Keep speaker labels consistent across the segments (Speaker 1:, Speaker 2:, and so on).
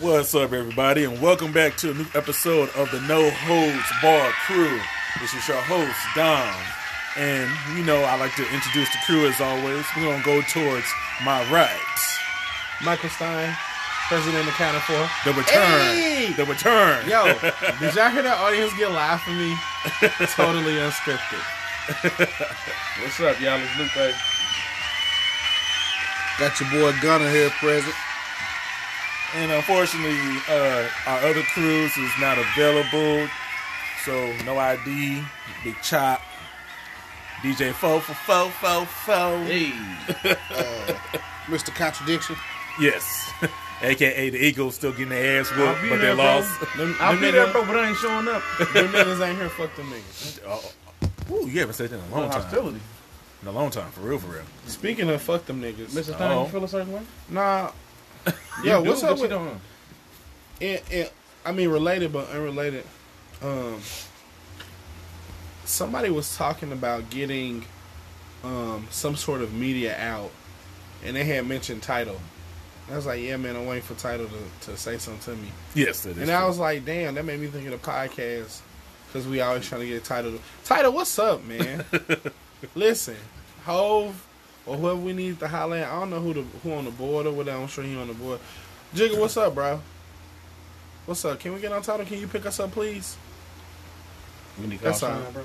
Speaker 1: What's up, everybody, and welcome back to a new episode of the No Holds Barred Crew. This is your host, Dom. And you know, I like to introduce the crew as always. We're going to go towards my right.
Speaker 2: Michael Stein, president accounted for.
Speaker 1: The return.
Speaker 2: Hey!
Speaker 1: The return.
Speaker 2: Yo, did y'all hear that audience get live for me? totally unscripted.
Speaker 3: What's up, y'all? It's Lupe.
Speaker 4: Got your boy Gunner here present.
Speaker 1: And unfortunately, uh, our other crews is not available. So, no ID, Big Chop, DJ Fo for Fo Fo Fo.
Speaker 3: Hey, uh,
Speaker 4: Mr. Contradiction.
Speaker 1: Yes. AKA the Eagles still getting their ass whooped, but they
Speaker 3: there,
Speaker 1: lost.
Speaker 2: Them,
Speaker 3: I'll
Speaker 2: them
Speaker 3: be there, bro, but I ain't showing up.
Speaker 2: them niggas ain't here. Fuck them niggas.
Speaker 1: Oh, Ooh, you haven't said that in a
Speaker 3: No
Speaker 1: long time.
Speaker 3: hostility.
Speaker 1: In a long time, for real, for real.
Speaker 2: Speaking of fuck them niggas,
Speaker 3: Mr. Stein,
Speaker 1: Oh.
Speaker 3: you feel a certain way?
Speaker 2: nah.
Speaker 3: You
Speaker 2: Yo, what's up
Speaker 3: you
Speaker 2: with?
Speaker 3: don't.
Speaker 2: And, and, I mean, related but unrelated. Um, somebody was talking about getting um, some sort of media out, and they had mentioned Tidal. I was like, yeah, man, I'm waiting for Tidal to, to say something to me.
Speaker 1: Yes, it is.
Speaker 2: And I was like, damn, that made me think of the podcast because we always trying to get Tidal. Tidal, what's up, man? Listen, Hove or whoever we need to holler at. I don't know who the who on the board or whatever. I'm sure he on the board. Jigga, what's up, bro? What's up? Can we get on Tidal? Can you pick us up, please?
Speaker 3: We need to
Speaker 2: That's all.
Speaker 3: Bro.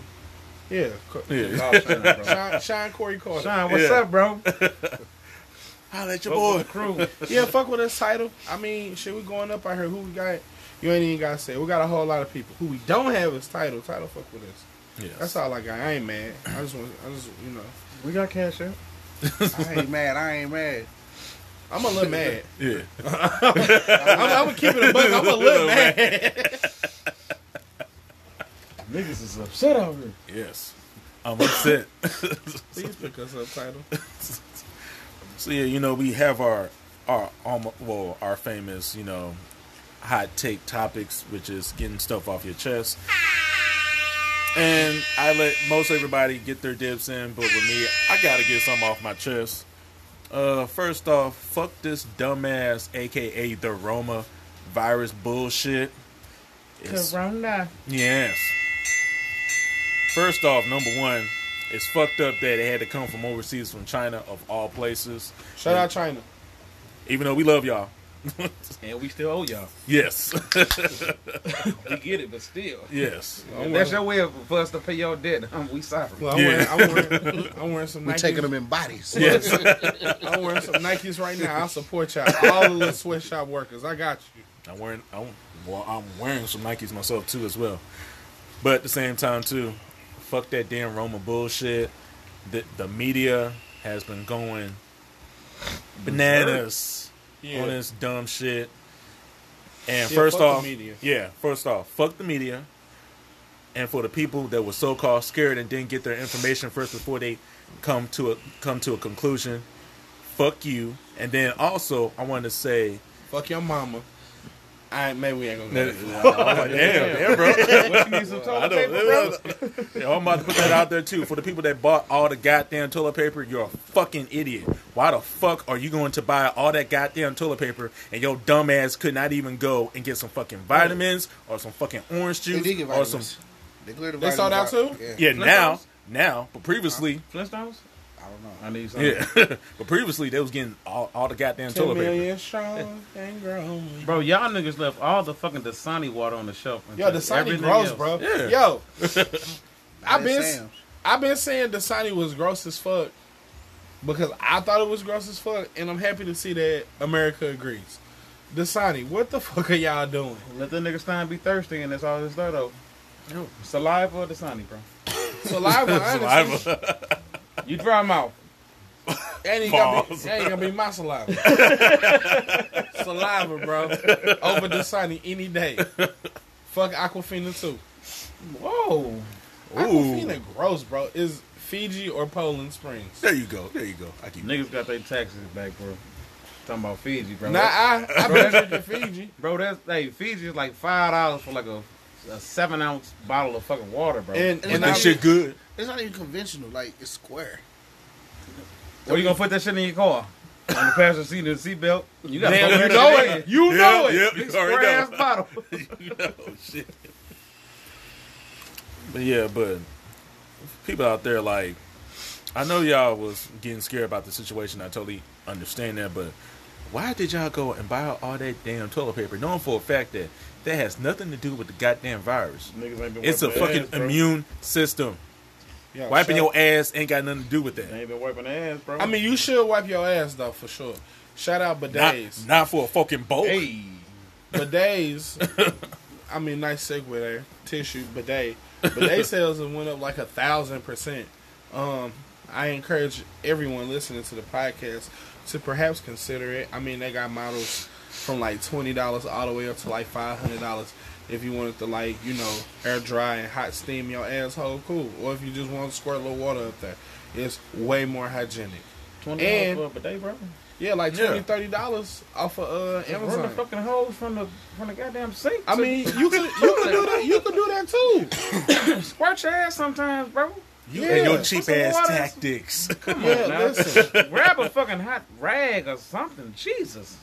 Speaker 2: Yeah,
Speaker 1: Yeah.
Speaker 3: Call Shine, bro.
Speaker 2: Shine, Shawn Corey Carter.
Speaker 3: Shine, what's
Speaker 1: Yeah.
Speaker 3: up, bro?
Speaker 1: Holla at your boy.
Speaker 3: crew.
Speaker 2: Yeah, fuck with this Tidal. I mean, shit, we going up out here. Who we got? You ain't even gotta say. We got a whole lot of people. Who we don't have is Tidal. Tidal, fuck with us.
Speaker 1: Yes.
Speaker 2: That's all I got. I ain't mad. I just want, I just, you know,
Speaker 3: We got cash out.
Speaker 4: I ain't mad. I ain't mad.
Speaker 2: I'm a little mad.
Speaker 1: Yeah.
Speaker 2: I'm, I'm gonna keep it a buck. I'm a little mad.
Speaker 3: Niggas is upset out here.
Speaker 1: Yes. I'm upset.
Speaker 2: Please pick us up, Tidal.
Speaker 1: so yeah, you know, we have our our um, well, our famous, you know, hot take topics, which is getting stuff off your chest. And I let most everybody get their dips in, but with me, I gotta get something off my chest. Uh, first off, fuck this dumbass, aka the Rona virus bullshit. It's-
Speaker 3: Corona.
Speaker 1: Yes. First off, number one, it's fucked up that it had to come from overseas, from China of all places.
Speaker 2: Shout out China.
Speaker 1: Even though we love y'all.
Speaker 3: And we still owe y'all.
Speaker 1: Yes.
Speaker 3: We get it, but still.
Speaker 1: yes.
Speaker 3: If that's your way of, for us to pay your debt, um, we sorry.
Speaker 2: Well, I'm,
Speaker 1: Yeah.
Speaker 2: wearing, I'm, wearing, I'm wearing some
Speaker 4: We
Speaker 2: Nikes.
Speaker 4: taking them in bodies.
Speaker 1: Yes.
Speaker 2: I'm wearing some Nikes right now. I'll support y'all. All the little sweatshop workers. I got you.
Speaker 1: I'm wearing. I'm, well, I'm wearing some Nikes myself too, as well. But at the same time, too, fuck that damn Rona bullshit. The the media has been going bananas on this dumb shit. And
Speaker 2: Yeah,
Speaker 1: first off,
Speaker 2: media.
Speaker 1: yeah, first off, fuck the media. And for the people that were so called scared and didn't get their information first before they come to a come to a conclusion, fuck you. And then also, I want to say,
Speaker 2: Fuck your mama. I ain't, maybe we ain't gonna go oh,
Speaker 1: damn,
Speaker 2: that far.
Speaker 1: damn, bro.
Speaker 3: What, you need some
Speaker 1: I
Speaker 3: toilet
Speaker 1: know.
Speaker 3: paper, bro?
Speaker 1: Yeah, I'm about to put that out there too. For the people that bought all the goddamn toilet paper, you're a fucking idiot. Why the fuck are you going to buy all that goddamn toilet paper and your dumb ass could not even go and get some fucking vitamins or some fucking orange
Speaker 4: They
Speaker 1: juice
Speaker 4: did get
Speaker 1: or some
Speaker 4: vitamins. They cleared the
Speaker 2: They sold out too?
Speaker 4: Yeah.
Speaker 1: yeah now now but previously
Speaker 3: Flintstones?
Speaker 4: I don't know.
Speaker 3: I need some.
Speaker 1: yeah but previously they was getting all, all the goddamn
Speaker 2: Ten
Speaker 1: toilet paper.
Speaker 2: strong and growing.
Speaker 3: Bro, y'all niggas left all the fucking Dasani water on the shelf. and
Speaker 2: Yo,
Speaker 3: took
Speaker 2: Dasani
Speaker 3: everything
Speaker 2: gross,
Speaker 3: else.
Speaker 2: bro.
Speaker 1: Yeah.
Speaker 2: Yo, I've been I've been saying Dasani was gross as fuck because I thought it was gross as fuck, and I'm happy to see that America agrees. Dasani, what the fuck are y'all doing?
Speaker 3: Let the nigga Stein be thirsty, and that's all his start over.
Speaker 1: No.
Speaker 3: Saliva or Dasani, bro?
Speaker 2: Saliva, honestly,
Speaker 1: Saliva.
Speaker 3: You dry mouth.
Speaker 2: ain't even gonna be,
Speaker 1: Balls.
Speaker 2: ain't gonna be my saliva. saliva, bro, over Dasani any day. Fuck Aquafina too.
Speaker 3: Whoa.
Speaker 2: Aquafina gross, bro. Is Fiji or Poland Springs?
Speaker 1: There you go. There you go. I keep
Speaker 3: Niggas got their taxes back, bro. Talking about Fiji, bro.
Speaker 2: Nah, I I been drinking Fiji.
Speaker 3: Bro, that's hey, Fiji is like five dollars for like a, a seven ounce bottle of fucking water, bro.
Speaker 2: And
Speaker 4: And
Speaker 2: and
Speaker 1: that shit good.
Speaker 4: It's not even conventional. Like it's square.
Speaker 3: Where you gonna put that shit in your car? on the passenger seat of the seatbelt. You got
Speaker 2: Damn, you know it. You know it.
Speaker 1: Yep,
Speaker 3: Big
Speaker 1: you already
Speaker 3: square ass bottle.
Speaker 1: you know, shit. But yeah, but people out there like, I know y'all was getting scared about the situation. I totally understand that, but why did y'all go and buy all that damn toilet paper, knowing for a fact that that has nothing to do with the goddamn virus?
Speaker 3: Niggas ain't been
Speaker 1: It's a fucking
Speaker 3: ass, bro.
Speaker 1: immune system.
Speaker 2: Yo,
Speaker 1: Wiping your ass ain't got nothing to do with
Speaker 3: They
Speaker 1: that.
Speaker 3: ain't been wiping ass, bro.
Speaker 2: I mean, you should wipe your ass though for sure. Shout out
Speaker 1: Not,
Speaker 2: bidets.
Speaker 1: not for a fucking boat.
Speaker 3: hey,
Speaker 2: bidets. I mean, nice segue there. Tissue bidet. Bidet sales have went up like a thousand percent. Um, I encourage everyone listening to the podcast to perhaps consider it. I mean, they got models from like twenty dollars all the way up to like five hundred dollars. If you wanted to like, you know, air dry and hot steam your asshole, cool. Or if you just want to squirt a little water up there, it's way more hygienic.
Speaker 3: twenty
Speaker 2: And-
Speaker 3: dollars for a day, bro.
Speaker 2: Yeah, like twenty,
Speaker 1: yeah.
Speaker 2: twenty, thirty dollars off of uh,
Speaker 3: Run the fucking hose from the from the goddamn sink.
Speaker 2: I mean, you can you can do that. You can do that too.
Speaker 3: squirt your ass sometimes, bro.
Speaker 1: You
Speaker 2: Yeah,
Speaker 1: and your cheap ass tactics.
Speaker 3: Come
Speaker 2: Yeah,
Speaker 3: on now.
Speaker 2: listen.
Speaker 3: Grab a fucking hot rag or something. Jesus.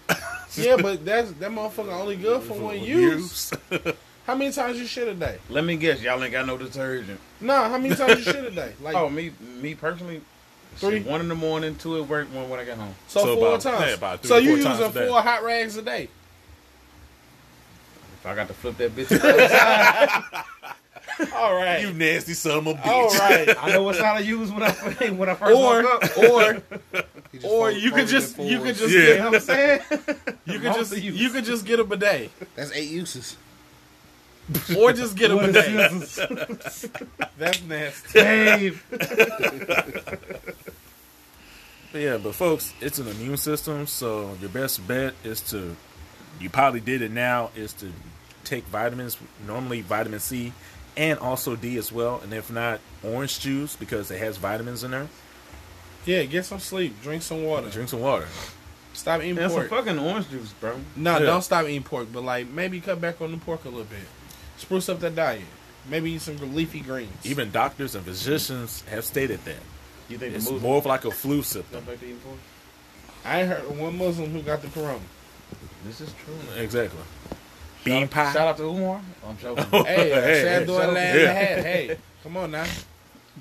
Speaker 2: Yeah, but that's that motherfucker only good for one use.
Speaker 1: Use.
Speaker 2: How many times you shit a day?
Speaker 3: Let me guess, y'all ain't got no detergent.
Speaker 2: Nah, how many times you shit a day? Like
Speaker 3: Oh, me me personally,
Speaker 2: Three.
Speaker 3: shit, one in the morning, two at work, one when I get home.
Speaker 2: so,
Speaker 1: so
Speaker 2: four
Speaker 1: about-
Speaker 2: times.
Speaker 1: yeah, about three
Speaker 2: so you
Speaker 1: four
Speaker 2: using
Speaker 1: a
Speaker 2: four hot rags a day?
Speaker 3: If I got to flip that bitch, to the other side,
Speaker 2: All right.
Speaker 1: You nasty son of a bitch.
Speaker 2: All right.
Speaker 3: I know what side I use when I when I first
Speaker 2: Or
Speaker 3: woke up.
Speaker 2: or
Speaker 4: He
Speaker 2: or
Speaker 4: fold-
Speaker 2: you could just you could just
Speaker 1: Yeah.
Speaker 3: You
Speaker 2: get
Speaker 3: know what I'm saying?
Speaker 2: you could just
Speaker 3: you.
Speaker 2: you could just get a bidet
Speaker 4: That's eight uses.
Speaker 2: or just get a
Speaker 3: What
Speaker 2: bidet.
Speaker 3: is
Speaker 2: That's nasty.
Speaker 3: Dave.
Speaker 1: But yeah, but folks, it's an immune system, so your best bet is to you probably did it now is to take vitamins, normally vitamin C and also D as well, and if not, orange juice because it has vitamins in there.
Speaker 2: Yeah, get some sleep. Drink some water.
Speaker 1: Drink some water.
Speaker 2: Stop eating
Speaker 3: That's some
Speaker 2: pork.
Speaker 3: fucking orange juice, bro.
Speaker 2: No,
Speaker 1: Yeah.
Speaker 2: don't stop eating pork, but like maybe cut back on the pork a little bit. Spruce up that diet. Maybe eat some leafy greens.
Speaker 1: Even doctors and physicians have stated that
Speaker 3: You think
Speaker 1: it's more of like a flu symptom.
Speaker 3: Come back to eating pork?
Speaker 2: I heard one Muslim who got the corona.
Speaker 3: This is true.
Speaker 1: Exactly. Bean
Speaker 3: Shout-
Speaker 1: pie.
Speaker 3: Shout out to Umar. I'm joking.
Speaker 2: Hey,
Speaker 1: Hey,
Speaker 2: uh,
Speaker 1: hey,
Speaker 2: Shad doing
Speaker 3: shout-
Speaker 2: land in
Speaker 1: yeah.
Speaker 2: Hey, come on now.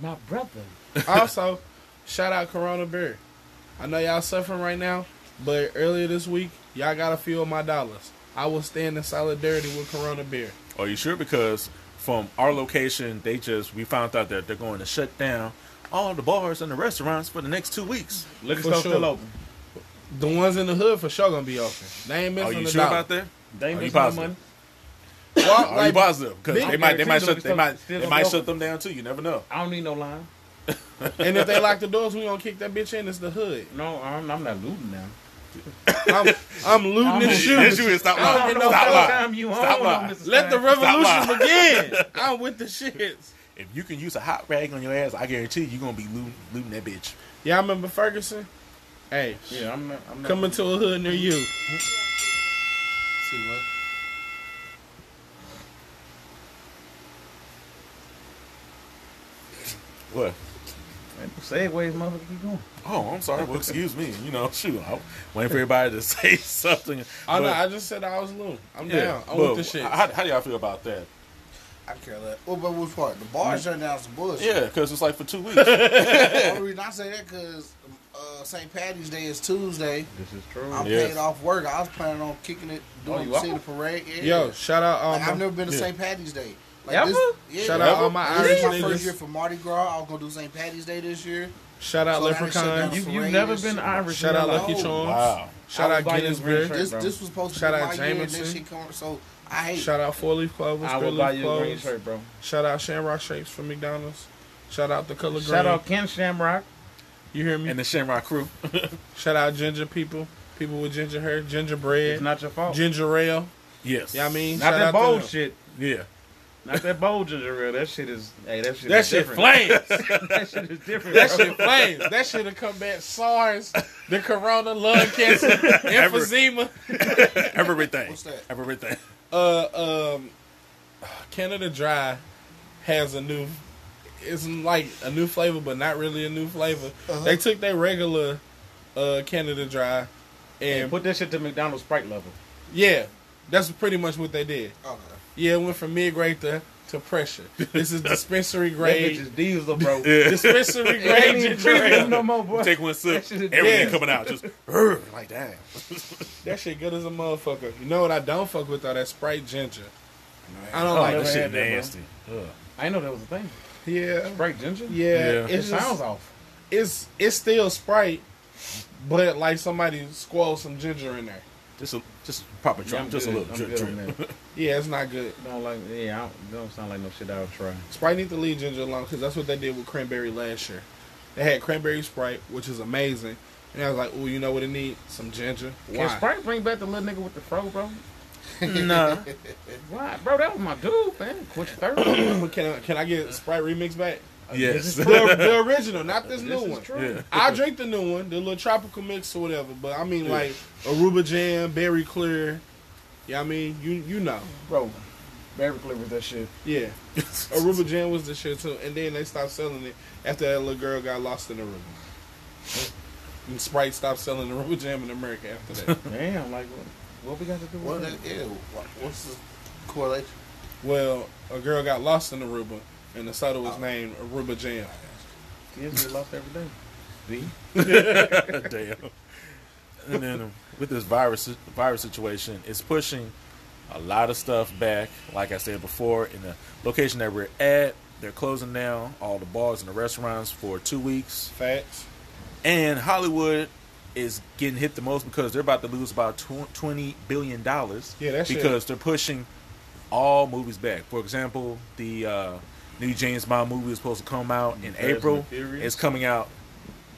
Speaker 3: My brother.
Speaker 2: Also, shout out Corona Beer. I know y'all suffering right now, but earlier this week, y'all got a few of my dollars. I will stand in solidarity with Corona Beer.
Speaker 1: Are you sure? Because from our location, they just we found out that they're going to shut down all the bars and the restaurants for the next two weeks.
Speaker 3: Liquor
Speaker 2: For
Speaker 3: store
Speaker 2: sure.
Speaker 3: still open.
Speaker 2: The ones in the hood for sure gonna be open. They ain't
Speaker 1: Are
Speaker 2: missing
Speaker 1: you
Speaker 2: the
Speaker 1: sure
Speaker 2: dollar.
Speaker 1: about that?
Speaker 3: They
Speaker 1: Are you
Speaker 3: missing no
Speaker 1: positive?
Speaker 3: money.
Speaker 2: Well,
Speaker 1: Are you
Speaker 2: like,
Speaker 1: positive? Because
Speaker 2: big-
Speaker 1: they might they might
Speaker 3: Still-
Speaker 1: shut they
Speaker 3: still-
Speaker 1: might
Speaker 3: still
Speaker 1: they
Speaker 3: gonna
Speaker 1: might shut them down too. You never know.
Speaker 3: I don't need no line.
Speaker 2: and if they lock the doors, we gonna kick that bitch in. It's the hood.
Speaker 3: No, I'm, I'm not looting now.
Speaker 2: I'm, I'm looting
Speaker 3: I'm-
Speaker 2: and shooting.
Speaker 1: Shoot, stop
Speaker 2: I don't
Speaker 1: lying.
Speaker 2: get no
Speaker 1: Stop
Speaker 2: fuck
Speaker 1: lying.
Speaker 3: time you
Speaker 1: Stop
Speaker 3: own
Speaker 1: lying.
Speaker 3: them, Mr.
Speaker 2: Let the
Speaker 3: Stein.
Speaker 2: revolution
Speaker 1: lying.
Speaker 2: begin. I'm with the shits.
Speaker 1: If you can use a hot rag on your ass, I guarantee you're gonna be looting, looting that bitch.
Speaker 2: Y'all remember Ferguson? Hey,
Speaker 3: Yeah, I'm not. I'm not
Speaker 2: coming to a hood near you. Mm-hmm.
Speaker 4: See what?
Speaker 1: What?
Speaker 3: Segways, motherfucker, keep going.
Speaker 1: Oh, I'm sorry. Well, excuse me. You know, shoot, I'm waiting for everybody to say something.
Speaker 2: Oh no,
Speaker 1: But-
Speaker 2: I just said I was loon. I'm
Speaker 1: yeah,
Speaker 2: down. I'm with the shit.
Speaker 1: How, how do y'all feel about that?
Speaker 4: I care less. Well, but which part? The bar mm. shutting down some bullshit.
Speaker 1: Yeah, because it's like for two weeks.
Speaker 4: The only reason I say that because uh, St. Patty's Day is Tuesday.
Speaker 3: This is true.
Speaker 4: I'm
Speaker 1: Yes.
Speaker 4: paid off work. I was planning on kicking it,
Speaker 3: Oh,
Speaker 4: doing
Speaker 3: you
Speaker 4: the parade. Yeah.
Speaker 2: Yo, shout out
Speaker 4: Like,
Speaker 2: um,
Speaker 4: I've never been to
Speaker 1: Yeah.
Speaker 4: St. Patty's Day. Like
Speaker 3: Ever?
Speaker 4: yeah,
Speaker 2: Shout
Speaker 1: out
Speaker 2: all my
Speaker 4: This
Speaker 2: Irish
Speaker 4: is my
Speaker 2: niggas.
Speaker 4: first year for Mardi Gras. I was gonna do St. Patty's Day this year.
Speaker 2: shout out
Speaker 4: So now they shut
Speaker 2: Leprechaun.
Speaker 3: You
Speaker 4: the
Speaker 3: you
Speaker 4: parade
Speaker 3: never been
Speaker 4: shit.
Speaker 3: Irish.
Speaker 2: Shout out Lucky
Speaker 3: life.
Speaker 2: Charms.
Speaker 1: wow.
Speaker 2: Shout out
Speaker 3: was buying you a green
Speaker 2: Guinnessburg.
Speaker 3: shirt.
Speaker 4: This this was supposed to
Speaker 2: Shout
Speaker 4: be
Speaker 2: out
Speaker 4: my year, and
Speaker 2: Jameson.
Speaker 4: that shit come. So I hate.
Speaker 2: Shout out Four Leaf Clovers.
Speaker 3: I will buy
Speaker 2: Leaf
Speaker 3: you a green
Speaker 2: Clovers.
Speaker 3: shirt, bro.
Speaker 2: Shout out Shamrock Shakes from McDonald's. Shout out the color green.
Speaker 3: Shout out Ken Shamrock.
Speaker 2: You hear me?
Speaker 1: And the Shamrock crew.
Speaker 2: Shout out ginger people. People with ginger hair, gingerbread,
Speaker 3: It's not your fault.
Speaker 2: ginger ale.
Speaker 1: yes.
Speaker 2: Yeah, I mean,
Speaker 3: not
Speaker 2: shout
Speaker 3: that bold shit.
Speaker 1: Yeah.
Speaker 3: Not that bold ginger ale. That shit is. Hey, that shit.
Speaker 2: That
Speaker 3: is
Speaker 2: shit
Speaker 3: different.
Speaker 2: flames.
Speaker 3: that shit is different.
Speaker 2: That
Speaker 3: bro.
Speaker 2: shit flames. That should have combat SARS, the corona, lung cancer, emphysema.
Speaker 1: Everything.
Speaker 4: What's that?
Speaker 1: Everything.
Speaker 2: Uh, um, Canada Dry has a new. It's like a new flavor, but not really a new flavor.
Speaker 4: Uh-huh.
Speaker 2: They took their regular uh, Canada Dry,
Speaker 3: And
Speaker 2: and
Speaker 3: put that shit to McDonald's Sprite level.
Speaker 2: yeah, that's pretty much what they did.
Speaker 4: Okay.
Speaker 2: Yeah, it went from mid grade to, to pressure. This is dispensary
Speaker 3: That bitch
Speaker 2: grade.
Speaker 3: is diesel, bro.
Speaker 1: Yeah.
Speaker 2: dispensary
Speaker 3: It
Speaker 2: grade
Speaker 3: even
Speaker 2: ginger ale.
Speaker 3: no more, boy.
Speaker 1: Take one sip,
Speaker 3: That shit is
Speaker 1: everything
Speaker 2: dead.
Speaker 1: coming out just like damn.
Speaker 2: That shit good as a motherfucker. You know what I don't fuck with though? That Sprite ginger. I don't
Speaker 1: Oh,
Speaker 2: like
Speaker 1: that shit
Speaker 3: had that, bro.
Speaker 1: nasty.
Speaker 3: I didn't know that was a thing.
Speaker 2: Yeah,
Speaker 3: Sprite ginger?
Speaker 2: yeah.
Speaker 1: Yeah.
Speaker 3: It
Speaker 2: It's
Speaker 3: sounds
Speaker 2: just,
Speaker 3: off.
Speaker 2: it's it's still Sprite, but like somebody squalled some ginger in there.
Speaker 1: Just a just proper
Speaker 3: Yeah,
Speaker 1: drop,
Speaker 3: I'm
Speaker 1: just a little drip drip.
Speaker 2: Yeah, it's not good.
Speaker 3: Don't like, yeah, I don't, don't sound like no shit I would try.
Speaker 2: Sprite need to leave ginger alone because that's what they did with cranberry last year. They had cranberry Sprite, which is amazing, and I was like, "Oh, you know what it need? Some ginger."
Speaker 3: Can Sprite bring back the little nigga with the fro, bro?
Speaker 1: Nah,
Speaker 3: Why, bro? That was my dude, man. Quit third.
Speaker 2: can I, can I get Sprite remix back?
Speaker 1: yes,
Speaker 2: the, the original, not this,
Speaker 3: This
Speaker 2: new
Speaker 3: is
Speaker 2: one.
Speaker 3: true.
Speaker 1: yeah.
Speaker 2: I drink the new one, the little tropical mix or whatever. But I mean, like Aruba Jam, Berry Clear. Yeah, I mean, you you know,
Speaker 3: Bro, Berry Clear was that shit.
Speaker 2: yeah. Aruba Jam was the shit too, and then they stopped selling it after that little girl got lost in the Aruba. And Sprite stopped selling the Aruba Jam in America after that.
Speaker 3: Damn, like, what, what we got to do with
Speaker 4: Well,
Speaker 3: that?
Speaker 4: that, yeah. What's the correlation?
Speaker 2: well, a girl got lost in Aruba, and the soda was oh. named Aruba Jam.
Speaker 3: Kids get lost every day. See?
Speaker 1: Damn. And then with this virus virus situation, it's pushing a lot of stuff back. Like I said before, in the location that we're at, they're closing down all the bars and the restaurants for two weeks.
Speaker 2: Facts.
Speaker 1: And Hollywood is getting hit the most because they're about to lose about twenty billion dollars.
Speaker 2: Yeah, that shit-
Speaker 1: because they're pushing all movies back. For example, the uh, new James Bond movie is supposed to come out in
Speaker 3: Fast
Speaker 1: April. It's coming out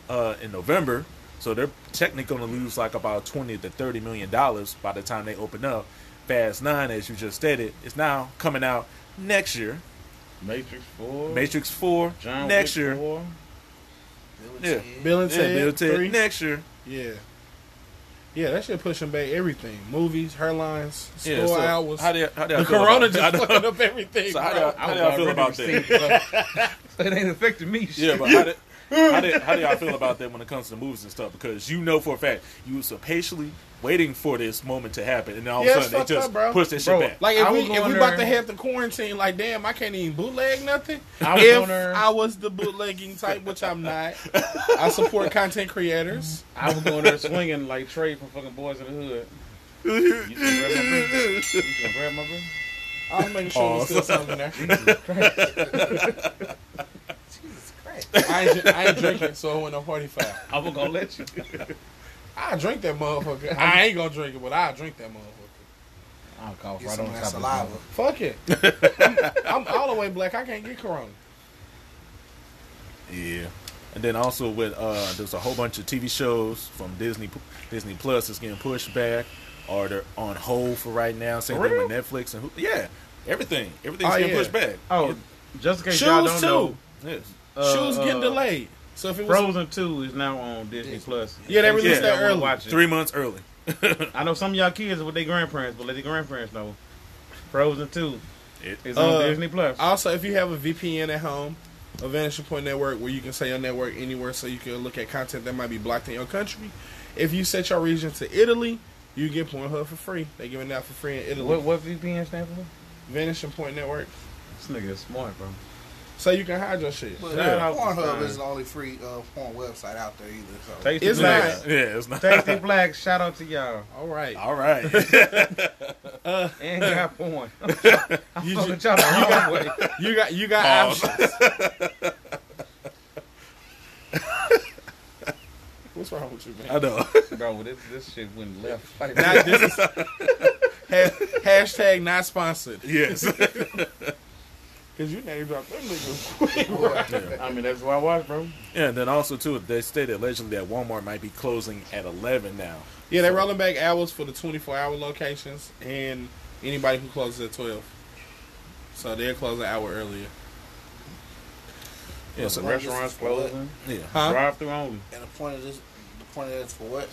Speaker 1: uh, in November, so they're technically going to lose like about twenty to thirty million dollars by the time they open up. Fast Nine, as you just stated, is now coming out next year.
Speaker 3: Matrix 4.
Speaker 1: Matrix Four
Speaker 3: John
Speaker 1: next
Speaker 3: Wick
Speaker 1: year.
Speaker 3: 4.
Speaker 1: Yeah.
Speaker 2: Bill and
Speaker 1: Yeah,
Speaker 2: Ted,
Speaker 1: Bill and Ted
Speaker 2: three.
Speaker 1: next year.
Speaker 2: Yeah. Yeah, that shit pushing back everything. Movies, hairlines, store
Speaker 1: Yeah, so
Speaker 2: hours.
Speaker 1: how do you, how do
Speaker 2: the corona
Speaker 1: about- I
Speaker 2: just
Speaker 1: know.
Speaker 2: fucking up everything.
Speaker 1: So how do
Speaker 2: bro.
Speaker 1: y'all, how do y'all feel about that?
Speaker 3: so it ain't affecting me.
Speaker 1: Yeah, but how do, how, do, how do y'all feel about that when it comes to movies and stuff? Because you know for a fact you was so patiently waiting for this moment to happen, and then all
Speaker 2: Yeah,
Speaker 1: of a sudden they just
Speaker 2: up, bro.
Speaker 1: push that shit
Speaker 3: Bro,
Speaker 1: back.
Speaker 2: Like if
Speaker 3: I
Speaker 2: we if
Speaker 3: going
Speaker 2: we about to have the quarantine, like damn, I can't even bootleg nothing.
Speaker 3: I was
Speaker 2: if
Speaker 3: going there-
Speaker 2: I was the bootlegging type, which I'm not, I support content creators.
Speaker 3: I was going there swinging like Trey from fucking Boyz n the Hood. You gonna grab my bro? You gonna grab?
Speaker 2: I was making sure there's still something there.
Speaker 4: Jesus
Speaker 2: I ain't, I ain't drinking, so it went on 45.
Speaker 3: I was gonna let you.
Speaker 2: I drink that motherfucker. I ain't gonna drink it, but I drink that motherfucker.
Speaker 3: I'll cough
Speaker 4: Get
Speaker 3: right
Speaker 4: some
Speaker 3: on
Speaker 4: of
Speaker 3: top
Speaker 4: that
Speaker 3: of
Speaker 4: saliva.
Speaker 2: Fuck it. I'm, I'm all the way black. I can't get corona.
Speaker 1: Yeah, and then also with uh, there's a whole bunch of TV shows from Disney Disney Plus that's getting pushed back, or they're on hold for right now. Same
Speaker 2: For
Speaker 1: thing
Speaker 2: real?
Speaker 1: with Netflix and who, yeah, everything everything's
Speaker 2: Oh,
Speaker 1: getting
Speaker 2: yeah.
Speaker 1: pushed back.
Speaker 3: Oh, just in case y'all don't
Speaker 2: too.
Speaker 3: know,
Speaker 1: Yes.
Speaker 3: Uh,
Speaker 2: Shoes getting
Speaker 3: uh,
Speaker 2: delayed. So if it was
Speaker 3: Frozen Two is now on Disney Plus.
Speaker 2: Yeah, they released
Speaker 3: y'all
Speaker 2: that early.
Speaker 3: Watch it.
Speaker 1: Three months early.
Speaker 3: I know some of y'all kids are with their grandparents, but let their grandparents know. Frozen Two
Speaker 1: It-
Speaker 3: is on
Speaker 2: Uh,
Speaker 3: Disney Plus.
Speaker 2: Also, if you have a VPN at home, a Vanishing Point network where you can say your network anywhere so you can look at content that might be blocked in your country. If you set your region to Italy, you get Pornhub for free. They giving it out for free in Italy.
Speaker 3: What what VPN stand for?
Speaker 2: Vanishing Point network.
Speaker 3: This nigga is smart, bro.
Speaker 2: So you can hide your shit.
Speaker 4: But
Speaker 3: Shout out
Speaker 4: Pornhub isn't the only free uh, porn website out there either. So.
Speaker 3: Tasty
Speaker 2: It's
Speaker 3: Black.
Speaker 2: not.
Speaker 1: Yeah, it's not.
Speaker 3: Tasty Black, shout out to y'all.
Speaker 2: All right.
Speaker 1: All right.
Speaker 3: And got porn. I'm
Speaker 2: You,
Speaker 3: fucking
Speaker 2: ju-
Speaker 3: y'all the wrong way.
Speaker 2: you got you got
Speaker 1: Pause.
Speaker 2: options. What's wrong with you, man?
Speaker 1: I know.
Speaker 3: Bro, this, this shit went left.
Speaker 2: Not, this is ha- hashtag not sponsored.
Speaker 1: yes.
Speaker 2: Cause you name dropped them niggas quick. bro.
Speaker 1: Yeah.
Speaker 3: I mean, that's why I watch, bro.
Speaker 1: Yeah, and then also too, they stated allegedly that Walmart might be closing at eleven now.
Speaker 2: Yeah, they're rolling back hours for the 24 hour locations and anybody who closes at 12. So they'll close an hour earlier.
Speaker 1: Yeah, so
Speaker 3: Restaurants closing.
Speaker 1: yeah.
Speaker 2: Huh?
Speaker 3: Drive through only.
Speaker 4: And the point of this, the point of this for what?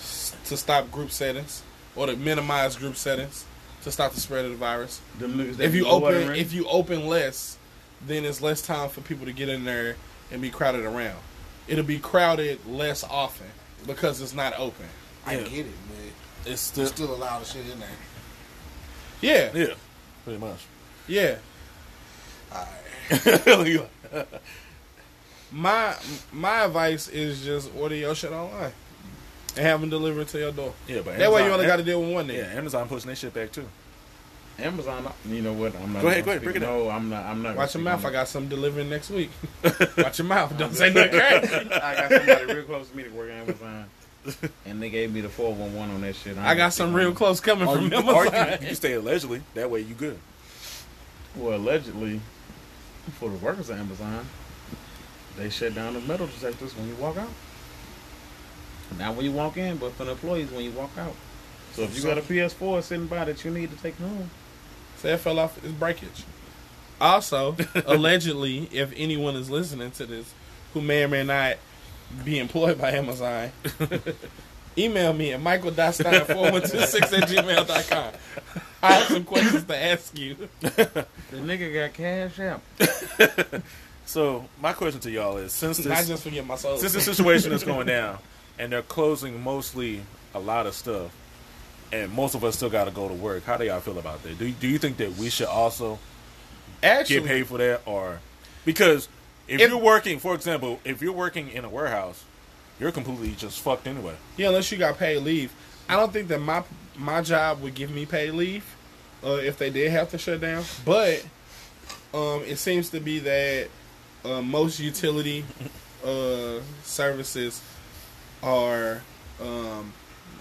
Speaker 2: To stop group settings or to minimize group settings to stop the spread of the virus.
Speaker 3: Them niggas
Speaker 2: If you open if you open less, then it's less time for people to get in there and be crowded around. It'll be crowded less often. because it's not open.
Speaker 4: I
Speaker 1: Yeah.
Speaker 4: get it, but
Speaker 1: It's
Speaker 4: you
Speaker 1: still
Speaker 4: still allow the shit in there.
Speaker 2: Yeah,
Speaker 1: yeah, pretty much.
Speaker 2: yeah.
Speaker 4: Alright.
Speaker 2: My my advice is just order your shit online and have them delivered to your door.
Speaker 1: yeah, but
Speaker 2: That way you only got to deal with one
Speaker 1: thing.
Speaker 2: Yeah.
Speaker 1: Amazon pushing their shit back too.
Speaker 3: Amazon, you know what? I'm not.
Speaker 1: Go ahead,
Speaker 3: gonna
Speaker 1: go ahead,
Speaker 3: speak-
Speaker 1: break it
Speaker 3: No, I'm not. I'm not.
Speaker 2: Watch your mouth. I got some delivering next week. Watch your mouth. Don't say nothing crazy.
Speaker 3: I got somebody real close to me that work at Amazon, and they gave me the 411 on that shit.
Speaker 2: I got some real close coming
Speaker 1: Or
Speaker 2: from
Speaker 1: you,
Speaker 2: Amazon.
Speaker 1: or you, can, you can stay allegedly. That way you good.
Speaker 3: Well, allegedly, for the workers at Amazon, they shut down the metal detectors when you walk out. Not when you walk in, but for the employees when you walk out. So if you got a PS4 sitting by that you need to take home,
Speaker 2: Say it fell off its breakage. Also, allegedly, if anyone is listening to this who may or may not be employed by Amazon, email me at michael.stein4126 at gmail.com. I have some questions to ask you.
Speaker 3: the nigga got cash out.
Speaker 1: So my question to y'all is: since
Speaker 2: Not
Speaker 1: this
Speaker 2: just forget my soul.
Speaker 1: since the situation is going down, and they're closing mostly a lot of stuff, and most of us still got to go to work, how do y'all feel about that? Do you, do you think that we should also
Speaker 2: Actually,
Speaker 1: get paid for that, or because if,
Speaker 2: If-
Speaker 1: you're working, for example, if you're working in a warehouse, you're completely just fucked anyway.
Speaker 2: Yeah, unless you got paid leave. I don't think that my my job would give me paid leave uh, if they did have to shut down. But um, it seems to be that uh, most utility uh, services are um,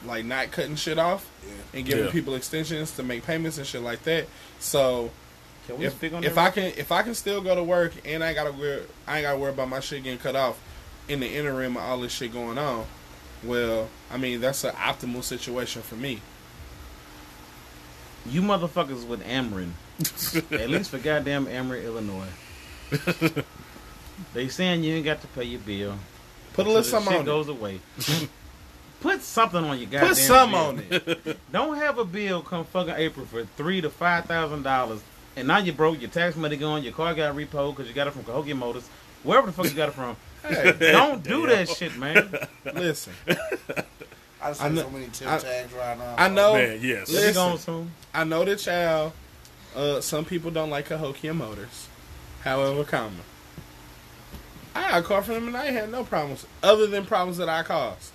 Speaker 2: like not cutting shit off
Speaker 4: Yeah.
Speaker 2: and giving
Speaker 1: Yeah.
Speaker 2: people extensions to make payments and shit like that. So
Speaker 3: Can we
Speaker 2: if,
Speaker 3: speak on
Speaker 2: if? I can if I can still go to work and I gotta worry I ain't gotta worry about my shit getting cut off in the interim of all this shit going on, well, I mean that's an optimal situation for me.
Speaker 3: you motherfuckers with Ameren, at least for goddamn Ameren, Illinois. they saying you ain't got to pay your bill.
Speaker 2: Put a
Speaker 3: until
Speaker 2: little
Speaker 3: the
Speaker 2: something
Speaker 3: shit
Speaker 2: on
Speaker 3: goes away. Put something on your
Speaker 2: it.
Speaker 3: goddamn
Speaker 2: Put some
Speaker 3: bill.
Speaker 2: on it.
Speaker 3: Don't have a bill come fucking April for three to five thousand dollars, and now you broke. Your tax money gone. Your car got repoed because you got it from Cahokia Motors, wherever the fuck you got it from.
Speaker 2: Hey,
Speaker 3: Don't do that shit, man.
Speaker 2: listen,
Speaker 4: I just
Speaker 2: I
Speaker 4: see
Speaker 2: know-
Speaker 4: so many tip
Speaker 2: I-
Speaker 4: tags right now.
Speaker 2: I know,
Speaker 1: Man, yes.
Speaker 3: Let me
Speaker 2: Listen.
Speaker 3: go on soon.
Speaker 2: I know that y'all. Uh, some people don't like Cahokia Motors, however, comma. I got a car from them and I had no problems, other than problems that I caused.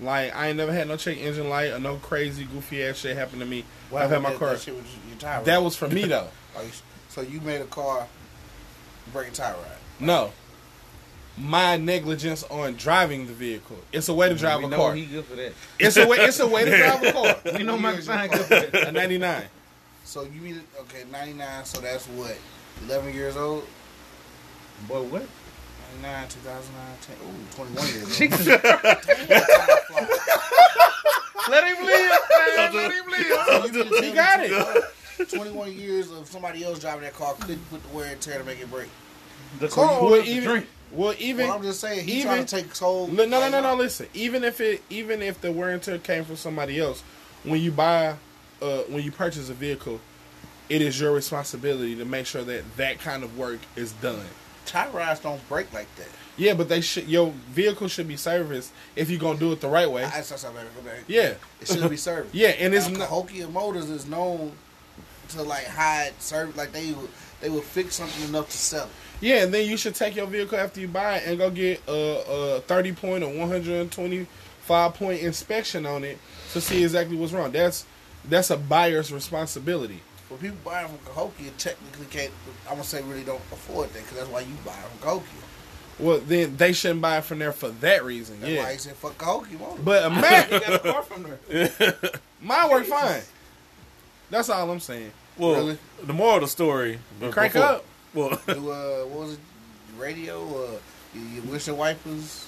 Speaker 2: Like I ain't never had no check engine light or no crazy goofy ass shit happen to me.
Speaker 4: What
Speaker 2: I've had my
Speaker 4: that-
Speaker 2: car.
Speaker 4: That shit with your tire.
Speaker 2: That was for me though.
Speaker 4: So you made a car break a tire rod.
Speaker 2: No. My negligence on driving the vehicle. It's a way to drive
Speaker 3: we
Speaker 2: a
Speaker 3: know
Speaker 2: car.
Speaker 3: he good for that.
Speaker 2: It's a way. It's a way to drive a car.
Speaker 3: We know
Speaker 4: What
Speaker 3: my
Speaker 4: year is your
Speaker 3: sign
Speaker 4: car?
Speaker 3: good for that.
Speaker 2: A ninety nine.
Speaker 4: So you mean okay, ninety nine. So that's what eleven years old.
Speaker 3: Boy, what?
Speaker 4: 99, 2009, 10, ooh, 21 years.
Speaker 3: Jesus. Let him live, man. Let him live.
Speaker 4: So you mean to tell
Speaker 2: You
Speaker 4: me
Speaker 2: got
Speaker 4: it. 21 years of somebody else driving that car couldn't put the wear and tear to make it break.
Speaker 3: The car
Speaker 4: you-
Speaker 3: ordered
Speaker 2: Well,
Speaker 3: the
Speaker 2: even
Speaker 3: drink.
Speaker 2: well, even
Speaker 4: well, I'm just saying, he
Speaker 2: even-
Speaker 4: trying to take soul.
Speaker 2: No, no, no, no, no. Listen, even if it, even if the wear and tear came from somebody else, when you buy, uh, when you purchase a vehicle, it is your responsibility to make sure that that kind of work is done.
Speaker 4: Tire rods don't break like that.
Speaker 2: Yeah, but they should. Your vehicle should be serviced if you're gonna do it the right way.
Speaker 4: I, I, I,
Speaker 2: Yeah,
Speaker 4: It shouldn't be serviced.
Speaker 2: yeah, and it's
Speaker 4: now,
Speaker 2: not.
Speaker 4: Cahokia Motors is known to like hide service, like they would they would fix something enough to sell it.
Speaker 2: Yeah, and then you should take your vehicle after you buy it and go get a, a 30 point or 125 point inspection on it to see exactly what's wrong. That's that's a buyer's responsibility.
Speaker 4: But people buying from Cahokia technically can't. I'm gonna say really don't afford that because that's why you buy from Cahokia.
Speaker 2: Well, then they shouldn't buy it from there for that reason.
Speaker 4: That's
Speaker 2: yeah,
Speaker 4: why he said fuck Cahokia Motors.
Speaker 2: but imagine
Speaker 3: You got a car from there.
Speaker 2: mine work fine. That's all I'm saying.
Speaker 1: Well,
Speaker 4: Really?
Speaker 1: the moral of the story. be-
Speaker 2: Crank
Speaker 1: before-
Speaker 2: up.
Speaker 1: Well,
Speaker 4: Do uh, what was it? Radio? Uh, your, your windshield wipers.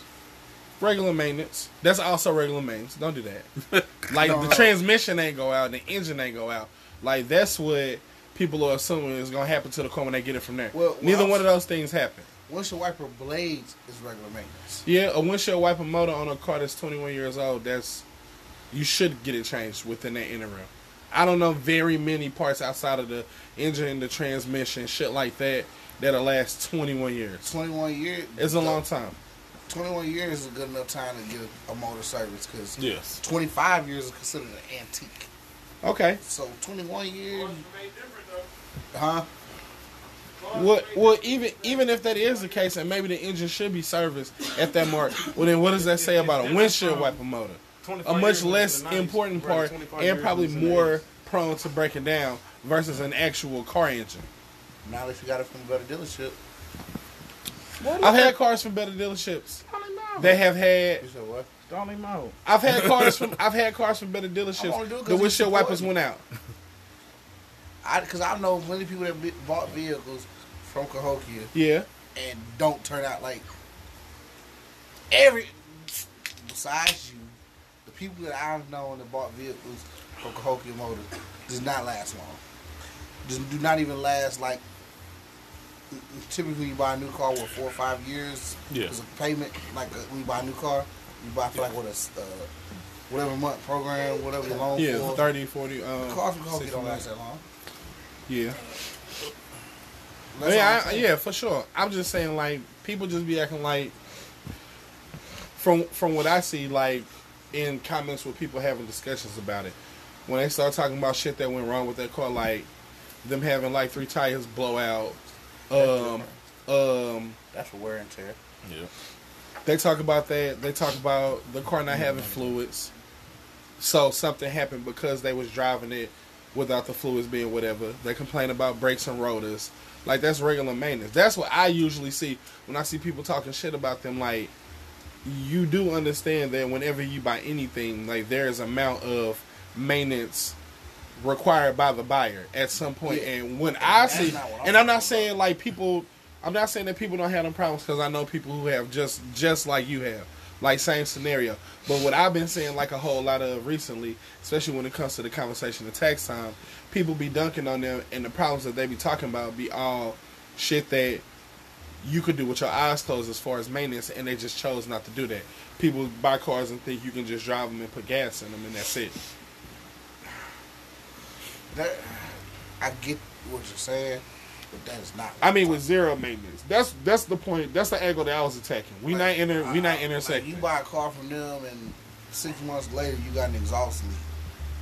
Speaker 2: Regular maintenance. That's also regular maintenance. Don't do that. Like
Speaker 4: No,
Speaker 2: the
Speaker 4: no.
Speaker 2: transmission ain't go out, the engine ain't go out. Like that's what people are assuming is gonna happen to the car when they get it from there.
Speaker 4: Well,
Speaker 2: Neither one of those things happen.
Speaker 4: Windshield wiper blades is regular maintenance.
Speaker 2: Yeah, a windshield wiper motor on a car that's 21 years old, that's you should get it changed within that interim. I don't know very many parts outside of the engine, and the transmission, shit like that that'll last 21 years.
Speaker 4: 21 years.
Speaker 2: It's a long time.
Speaker 4: 21 years is a good enough time to get a, a motor service because
Speaker 1: Yes.
Speaker 4: 25 years is considered an antique.
Speaker 2: Okay.
Speaker 4: So 21 years, huh?
Speaker 2: Well, well, even even if that is the case, and maybe the engine should be serviced at that mark, well, then what does that say about a windshield wiper motor? A much less important part, and probably more prone to breaking down versus an actual car engine.
Speaker 4: Not if you got it from a better dealership.
Speaker 2: I've had cars from better dealerships. They have had.
Speaker 4: You said what?
Speaker 3: Stall him out.
Speaker 2: I've had cars from. I've had cars from better
Speaker 4: I wanna do it
Speaker 2: dealerships.
Speaker 4: 'cause
Speaker 2: The
Speaker 4: it's
Speaker 2: windshield wipers
Speaker 4: important.
Speaker 2: went out.
Speaker 4: I because I know many people that be- bought vehicles from Cahokia
Speaker 2: Yeah.
Speaker 4: and don't turn out like every. Besides you, the people that I've known that bought vehicles from Cahokia Motors does not last long. Does do not even last like. Typically, you buy a new car with four or five years.
Speaker 1: Yeah.
Speaker 4: It's a payment like uh when you buy a new car, you buy for like what a s- uh, whatever month program, whatever your loan
Speaker 2: Yeah.
Speaker 4: for.
Speaker 2: 30, 40. Um,
Speaker 4: Cars from Cahokia
Speaker 2: 60
Speaker 4: don't last that long.
Speaker 2: Yeah.
Speaker 4: That's
Speaker 2: yeah, I, yeah, for sure. I'm just saying, like, people just be acting like, from from what I see, like, in comments with people having discussions about it, when they start talking about shit that went wrong with their car, like them having like three tires blow out, um, um,
Speaker 4: That's for wear and tear.
Speaker 1: Yeah.
Speaker 2: They talk about that. They talk about the car not having fluids. So something happened because they was driving it without the fluids being whatever. They complain about brakes and rotors. Like that's regular maintenance. That's what I usually see when I see people talking shit about them. Like you do understand that whenever you buy anything, like there is amount of maintenance required by the buyer at some point.
Speaker 4: Yeah.
Speaker 2: And when I see, and I'm not saying like people, I'm not saying that people don't have them problems because I know people who have just just like you have, like same scenario. But what I've been saying like a whole lot of recently, especially when it comes to the conversation of tax time, people be dunking on them, and the problems that they be talking about be all shit that you could do with your eyes closed as far as maintenance, and they just chose not to do that. People buy cars and think you can just drive them and put gas in them, and that's it.
Speaker 4: That I get what you're saying, but that is not.
Speaker 2: I mean, with zero maintenance. That's that's the point. That's the angle that I was attacking. We
Speaker 4: Like,
Speaker 2: not inter. We
Speaker 4: uh,
Speaker 2: not
Speaker 4: like, you buy a car from them, and six months later you got an exhaust leak.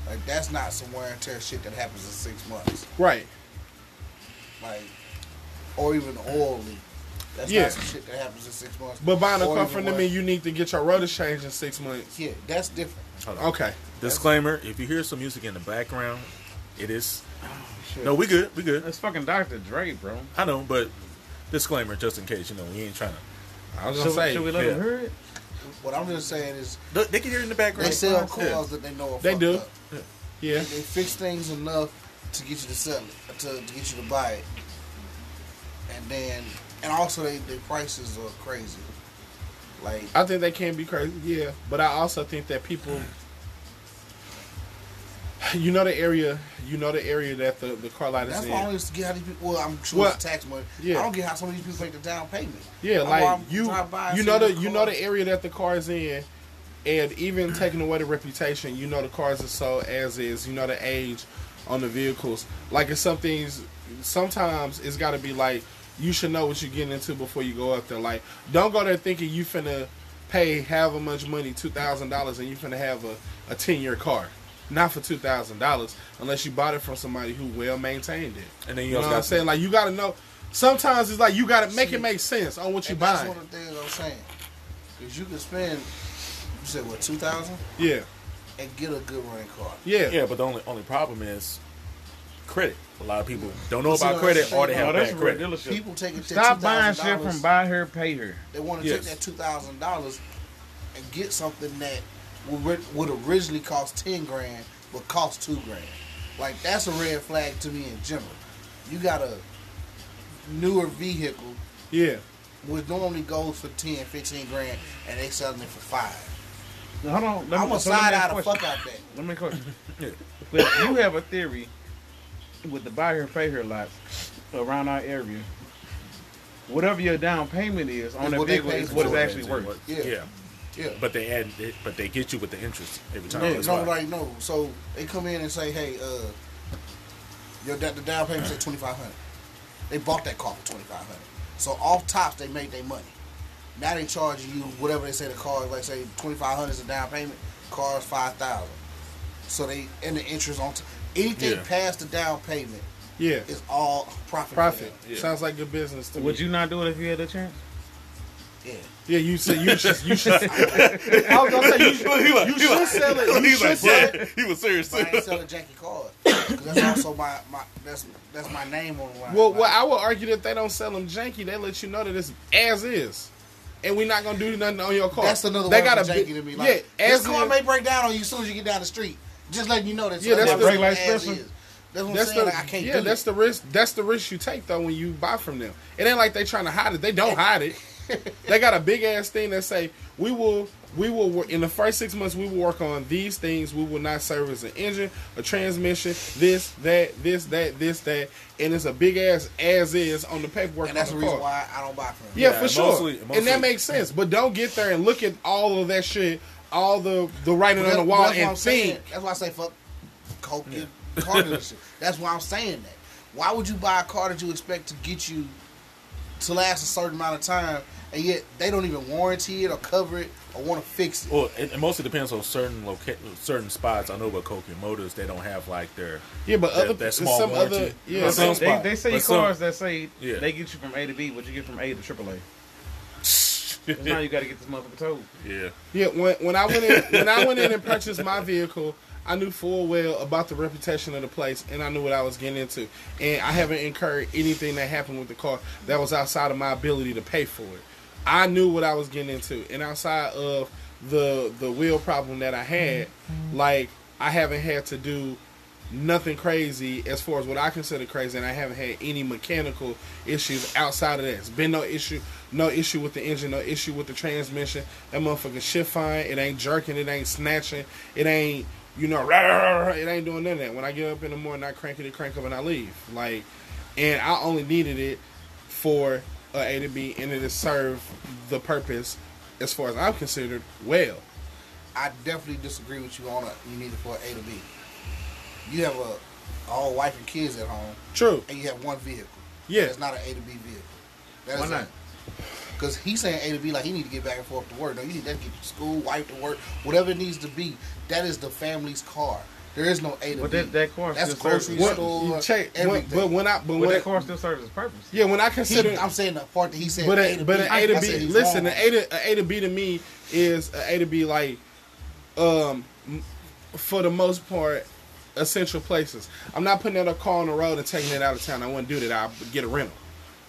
Speaker 4: Like that's not some wear and tear shit that happens in six months.
Speaker 2: right.
Speaker 4: Like, or even oil leak. That's
Speaker 2: Yeah.
Speaker 4: not some shit that happens in six months.
Speaker 2: But buying a
Speaker 4: Or
Speaker 2: car from them
Speaker 4: worse.
Speaker 2: mean you need to get your rotors changed in six months.
Speaker 4: Yeah, that's different.
Speaker 1: Hold on.
Speaker 2: Okay.
Speaker 1: Disclaimer: If you hear some music in the background, it is.
Speaker 3: Shit.
Speaker 1: No, we good. We good.
Speaker 3: That's fucking Dr. Dre, bro.
Speaker 1: I know, but disclaimer just in case. You know, we ain't trying to.
Speaker 2: I was
Speaker 3: Should,
Speaker 2: gonna say
Speaker 3: should we let
Speaker 1: yeah.
Speaker 3: him hear it?
Speaker 4: What I'm just saying is
Speaker 1: They they can hear it in the background.
Speaker 4: they sell
Speaker 1: Yeah.
Speaker 4: cars that they know are
Speaker 2: They do.
Speaker 4: up.
Speaker 2: yeah.
Speaker 4: They fix things enough to get you to sell it, to, to get you to buy it, and then and also they their prices are crazy. Like
Speaker 2: I think they can be crazy. Yeah, but I also think that people. You know the area. You know the area that the, the car lot is in.
Speaker 4: that's
Speaker 2: in.
Speaker 4: why I don't get how these people. Well, I'm sure
Speaker 2: Well,
Speaker 4: it's tax money.
Speaker 2: yeah.
Speaker 4: I don't get how some of these people make the down payment.
Speaker 2: Yeah, like
Speaker 4: I'm
Speaker 2: you, you know the you know the area that the car is in, and even taking away the reputation, you know the cars are sold as is. You know the age on the vehicles. Like it's some things. Sometimes it's got to be like you should know what you're getting into before you go up there. Like don't go there thinking you finna pay however much money two thousand dollars and you finna have a a ten year car. Not for two thousand dollars, unless you bought it from somebody who well maintained it.
Speaker 1: And then you
Speaker 2: You know what I'm saying? Like you got to know. Sometimes it's like you got to make
Speaker 4: See,
Speaker 2: it make sense on what you
Speaker 4: And that's
Speaker 2: buying.
Speaker 4: one of the things I'm saying. Because you can spend, you said what, 2000
Speaker 2: Yeah,
Speaker 4: and get a good running car.
Speaker 2: yeah,
Speaker 1: Yeah, but the only only problem is credit. A lot of people don't know about credit or they
Speaker 4: saying?
Speaker 1: have
Speaker 3: that's
Speaker 1: bad
Speaker 3: real
Speaker 1: credit.
Speaker 3: dealership.
Speaker 4: People take it to
Speaker 3: Stop buying shit from buy her, pay her.
Speaker 4: They want to
Speaker 1: Yes.
Speaker 4: take that two thousand dollars and get something that would, would originally cost ten grand, but cost two grand. Like that's a red flag to me in general. You got a newer vehicle
Speaker 2: yeah.
Speaker 4: which normally goes for 10, 15 grand, and they selling it for five.
Speaker 3: Now, Hold on. Let
Speaker 4: I'm gonna
Speaker 3: so let
Speaker 4: side out
Speaker 3: a
Speaker 4: the
Speaker 3: question.
Speaker 4: fuck out that.
Speaker 3: Let me question.
Speaker 1: Yeah.
Speaker 3: But you have a theory with the buy her, pay her lots around our area. Whatever your down payment is on
Speaker 4: Is
Speaker 3: that
Speaker 4: what
Speaker 3: vehicle is what it's
Speaker 4: it.
Speaker 3: actually worth.
Speaker 4: Yeah.
Speaker 1: Yeah,
Speaker 4: Yeah.
Speaker 1: but they add, it, but they get you with the interest every time.
Speaker 4: No,
Speaker 1: That's
Speaker 4: no,
Speaker 1: why.
Speaker 4: like no. So they come in and say, "Hey, uh, your da- the down payment's at twenty five hundred. They bought that car for twenty five hundred. So off tops, they made their money. Now they charging you whatever they say the car is. Like say twenty five hundred is a down payment. Car is five thousand. So they and the interest on t- anything
Speaker 1: Yeah.
Speaker 4: past the down payment
Speaker 2: Yeah,
Speaker 4: is all profit.
Speaker 2: profit.
Speaker 1: Yeah.
Speaker 2: Sounds like good business to
Speaker 3: Would
Speaker 2: me.
Speaker 3: Would you not do it if you had the chance?
Speaker 4: Yeah.
Speaker 2: Yeah, you said you should. You should. I was gonna say you should,
Speaker 1: He like-
Speaker 2: you
Speaker 1: he
Speaker 2: should
Speaker 1: like-
Speaker 2: sell it. You
Speaker 1: He's
Speaker 2: should
Speaker 1: like,
Speaker 2: sell
Speaker 1: yeah,
Speaker 2: it.
Speaker 1: he was serious.
Speaker 4: But I ain't selling janky cars. 'Cause that's also my, my that's that's my name on the line.
Speaker 2: Well,
Speaker 4: Like,
Speaker 2: well, I would argue that they don't sell them janky. They let you know that it's as is, and we're not gonna do nothing on your car.
Speaker 4: that's another
Speaker 2: they
Speaker 4: word
Speaker 2: got
Speaker 4: for
Speaker 2: a
Speaker 4: janky
Speaker 2: big-
Speaker 4: to me.
Speaker 2: yeah, as
Speaker 4: this car
Speaker 2: is-
Speaker 4: may break down on you as soon as you get down the street. Just letting you know that.
Speaker 2: Yeah, that's the-
Speaker 4: regular
Speaker 3: Brake light
Speaker 4: as
Speaker 3: special?
Speaker 4: is. That's what I'm
Speaker 2: That's
Speaker 4: saying.
Speaker 2: the
Speaker 4: like, I can't
Speaker 2: yeah.
Speaker 4: do
Speaker 2: That's
Speaker 4: it.
Speaker 2: the risk. That's the risk you take though when you buy from them. It ain't like they trying to hide it. They don't hide it. They got a big ass thing that say we will we will work in the first six months we will work on these things. We will not service an engine, a transmission, this, that, this, that, this, that, and it's a big ass as is on the paperwork.
Speaker 4: and that's the
Speaker 2: the
Speaker 4: reason
Speaker 2: car.
Speaker 4: why I don't buy from them.
Speaker 2: Yeah,
Speaker 1: Yeah,
Speaker 2: for sure.
Speaker 1: mostly-
Speaker 2: and that makes sense. But don't get there and look at all of that shit, all the the writing
Speaker 4: But
Speaker 2: on the wall,
Speaker 4: that's what I'm
Speaker 2: and
Speaker 4: saying.
Speaker 2: think.
Speaker 4: That's why I say fuck coke and car dealership. That's why I'm saying that. Why would you buy a car that you expect to get you to last a certain amount of time, and yet they don't even warranty it or cover it or want to fix it?
Speaker 1: Well, it, it mostly depends on certain loca- certain spots. I know about Cahokia Motors, they don't have like their
Speaker 2: Yeah, but
Speaker 1: That-
Speaker 2: other
Speaker 1: that small
Speaker 2: some
Speaker 1: warranty.
Speaker 2: other yeah.
Speaker 1: But
Speaker 2: some-
Speaker 1: some-
Speaker 3: They, they say
Speaker 1: But some-
Speaker 3: cars that say
Speaker 1: Yeah.
Speaker 3: they get you from A to B, what you get from A to AAA. Because now you got to get this motherfucker towed.
Speaker 1: yeah.
Speaker 2: Yeah, when when I went in when I went in and purchased my vehicle, I knew full well about the reputation of the place, and I knew what I was getting into. And I haven't incurred anything that happened with the car that was outside of my ability to pay for it. I knew what I was getting into, and outside of the the wheel problem that I had, mm-hmm. like I haven't had to do nothing crazy as far as what I consider crazy, and I haven't had any mechanical issues outside of that. It's been no issue, no issue with the engine, no issue with the transmission. That motherfucker shift fine. It ain't jerking. It ain't snatching. It ain't you know, rah, rah, rah. it ain't doing none of that. When I get up in the morning, I crank it, it crank up, and I leave. Like, and I only needed it for a A to B, and it has served the purpose as far as I'm considered well.
Speaker 4: I definitely disagree with you on a you need it for A to B. You have a all wife and kids at home,
Speaker 2: True.
Speaker 4: and you have one vehicle.
Speaker 2: Yeah.
Speaker 4: It's not an A to B vehicle. That
Speaker 3: Why
Speaker 4: is
Speaker 3: not?
Speaker 4: Because he's saying A to B like he need to get back and forth to work. No, you need that to get to school, wife to work, whatever it needs to be. That is the family's car. There is no A to
Speaker 3: But
Speaker 4: B.
Speaker 3: that, that car
Speaker 4: That's
Speaker 3: still
Speaker 4: grocery
Speaker 3: serves.
Speaker 2: What,
Speaker 4: store,
Speaker 2: you check, when, but when I, but
Speaker 3: But
Speaker 2: when,
Speaker 3: that car still serves its purpose.
Speaker 2: yeah, when I
Speaker 4: He-
Speaker 2: consider,
Speaker 4: I'm saying the part that he said
Speaker 2: but
Speaker 4: A
Speaker 2: a,
Speaker 4: to
Speaker 2: but
Speaker 4: B.
Speaker 2: an
Speaker 4: I-
Speaker 2: A to
Speaker 4: I
Speaker 2: B,
Speaker 4: said he's
Speaker 2: listen,
Speaker 4: wrong.
Speaker 2: an A to a A to B to me is a A to B like, um, for the most part, essential places. I'm not putting a car on the road and taking it out of town. I wouldn't do that. I'll get a rental.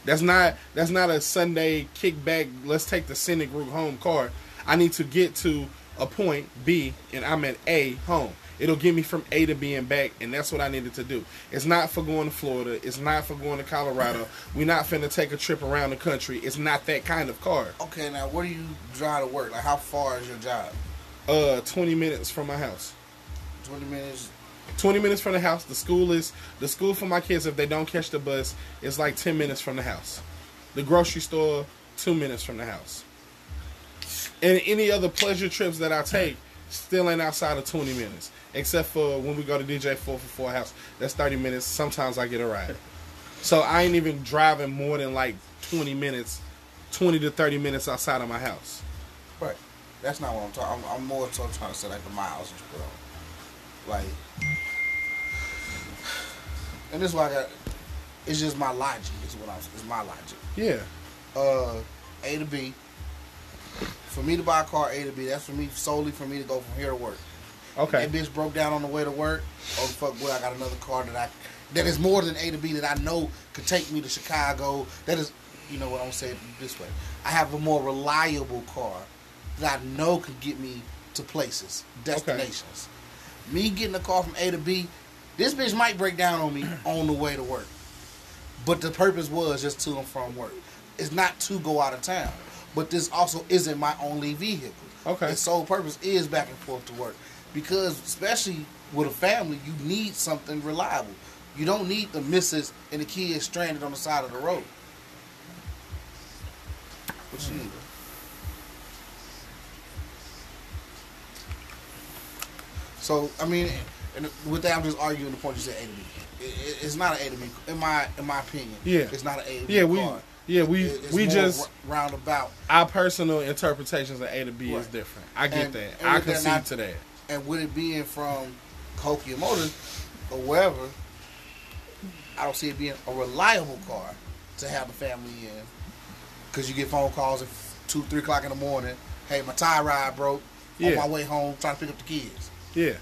Speaker 2: That's not that's not a Sunday kickback. Let's take the scenic route home car. I need to get to a point B, and I'm at A home. It'll get me from A to B and back, and that's what I needed to do. It's not for going to Florida. It's not for going to Colorado. We're not finna take a trip around the country. It's not that kind of car.
Speaker 4: Okay, now where do you drive to work? Like how far is your job?
Speaker 2: Uh, 20 minutes from my house.
Speaker 4: Twenty minutes.
Speaker 2: 20 minutes from the house. The school is the school for my kids. If they don't catch the bus, is like 10 minutes from the house. The grocery store, two minutes from the house. And any other pleasure trips that I take, still ain't outside of 20 minutes. Except for when we go to DJ Four for Four house, that's 30 minutes. Sometimes I get a ride. So I ain't even driving more than like 20 minutes, 20 to 30 minutes outside of my house.
Speaker 4: Right. That's not what I'm talking. I'm, I'm more so trying to say like the miles that you put on. Like, and this is why I got. It's just my logic. Is what I'm. It's my logic.
Speaker 2: Yeah.
Speaker 4: Uh, A to B. For me to buy a car, A to B. That's for me solely for me to go from here to work.
Speaker 2: Okay.
Speaker 4: That bitch broke down on the way to work. Oh fuck! Well, I got another car that I that is more than A to B that I know could take me to Chicago. That is, you know what I'm saying this way. I have a more reliable car that I know could get me to places, destinations. Me getting a car from A to B, this bitch might break down on me on the way to work. But the purpose was just to and from work. It's not to go out of town. But this also isn't my only vehicle.
Speaker 2: Okay.
Speaker 4: Its sole purpose is back and forth to work. Because especially with a family, you need something reliable. You don't need the missus and the kids stranded on the side of the road. What you need? So I mean, and with that, I'm just arguing the point you said A to B. It, it- it's not an A to B, in my in my opinion.
Speaker 2: Yeah.
Speaker 4: it's not an A to B
Speaker 2: Yeah, we
Speaker 4: car.
Speaker 2: Yeah, we
Speaker 4: it's
Speaker 2: we just
Speaker 4: roundabout.
Speaker 2: our personal interpretations of A to B is different. I get
Speaker 4: And-
Speaker 2: that.
Speaker 4: and
Speaker 2: I
Speaker 4: with that,
Speaker 2: concede to that.
Speaker 4: And with it being from Cahokia Motors or wherever, I don't see it being a reliable car to have a family in. Because you get phone calls at two, three o'clock in the morning. Hey, my tie rod broke.
Speaker 2: Yeah.
Speaker 4: On my way home, trying to pick up the kids.
Speaker 2: Yeah.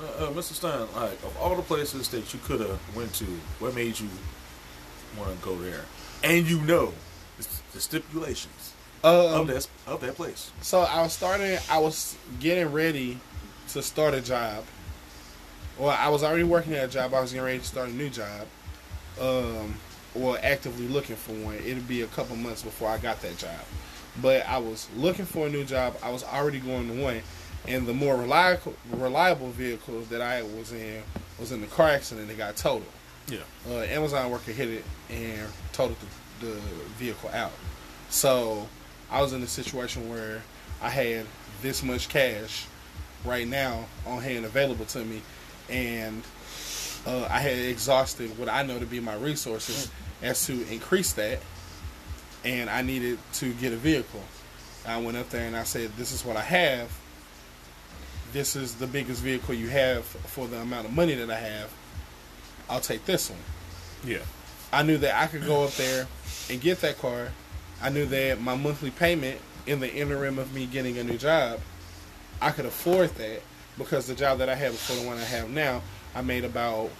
Speaker 1: Uh, uh, Mr. Stein, like of all the places that you could have went to, what made you want to go there? And you know the, the stipulations
Speaker 2: Um,
Speaker 1: of that of that place.
Speaker 2: So I was starting. I was getting ready to start a job. Well, I was already working at a job. I was getting ready to start a new job. Um, or actively looking for one. It'd be a couple months before I got that job. But I was looking for a new job. I was already going to one, and the more reliable reliable vehicle that I was in was in the car accident that got totaled.
Speaker 1: Yeah.
Speaker 2: uh, Amazon worker hit it and totaled the, the vehicle out. So I was in a situation where I had this much cash right now on hand available to me, and uh, I had exhausted what I know to be my resources as to increase that, and I needed to get a vehicle. I went up there and I said, "This is what I have. This is the biggest vehicle you have for the amount of money that I have. I'll take this one."
Speaker 1: Yeah.
Speaker 2: I knew that I could go up there and get that car. I knew that my monthly payment in the interim of me getting a new job, I could afford that because the job that I had before the one I have now, I made about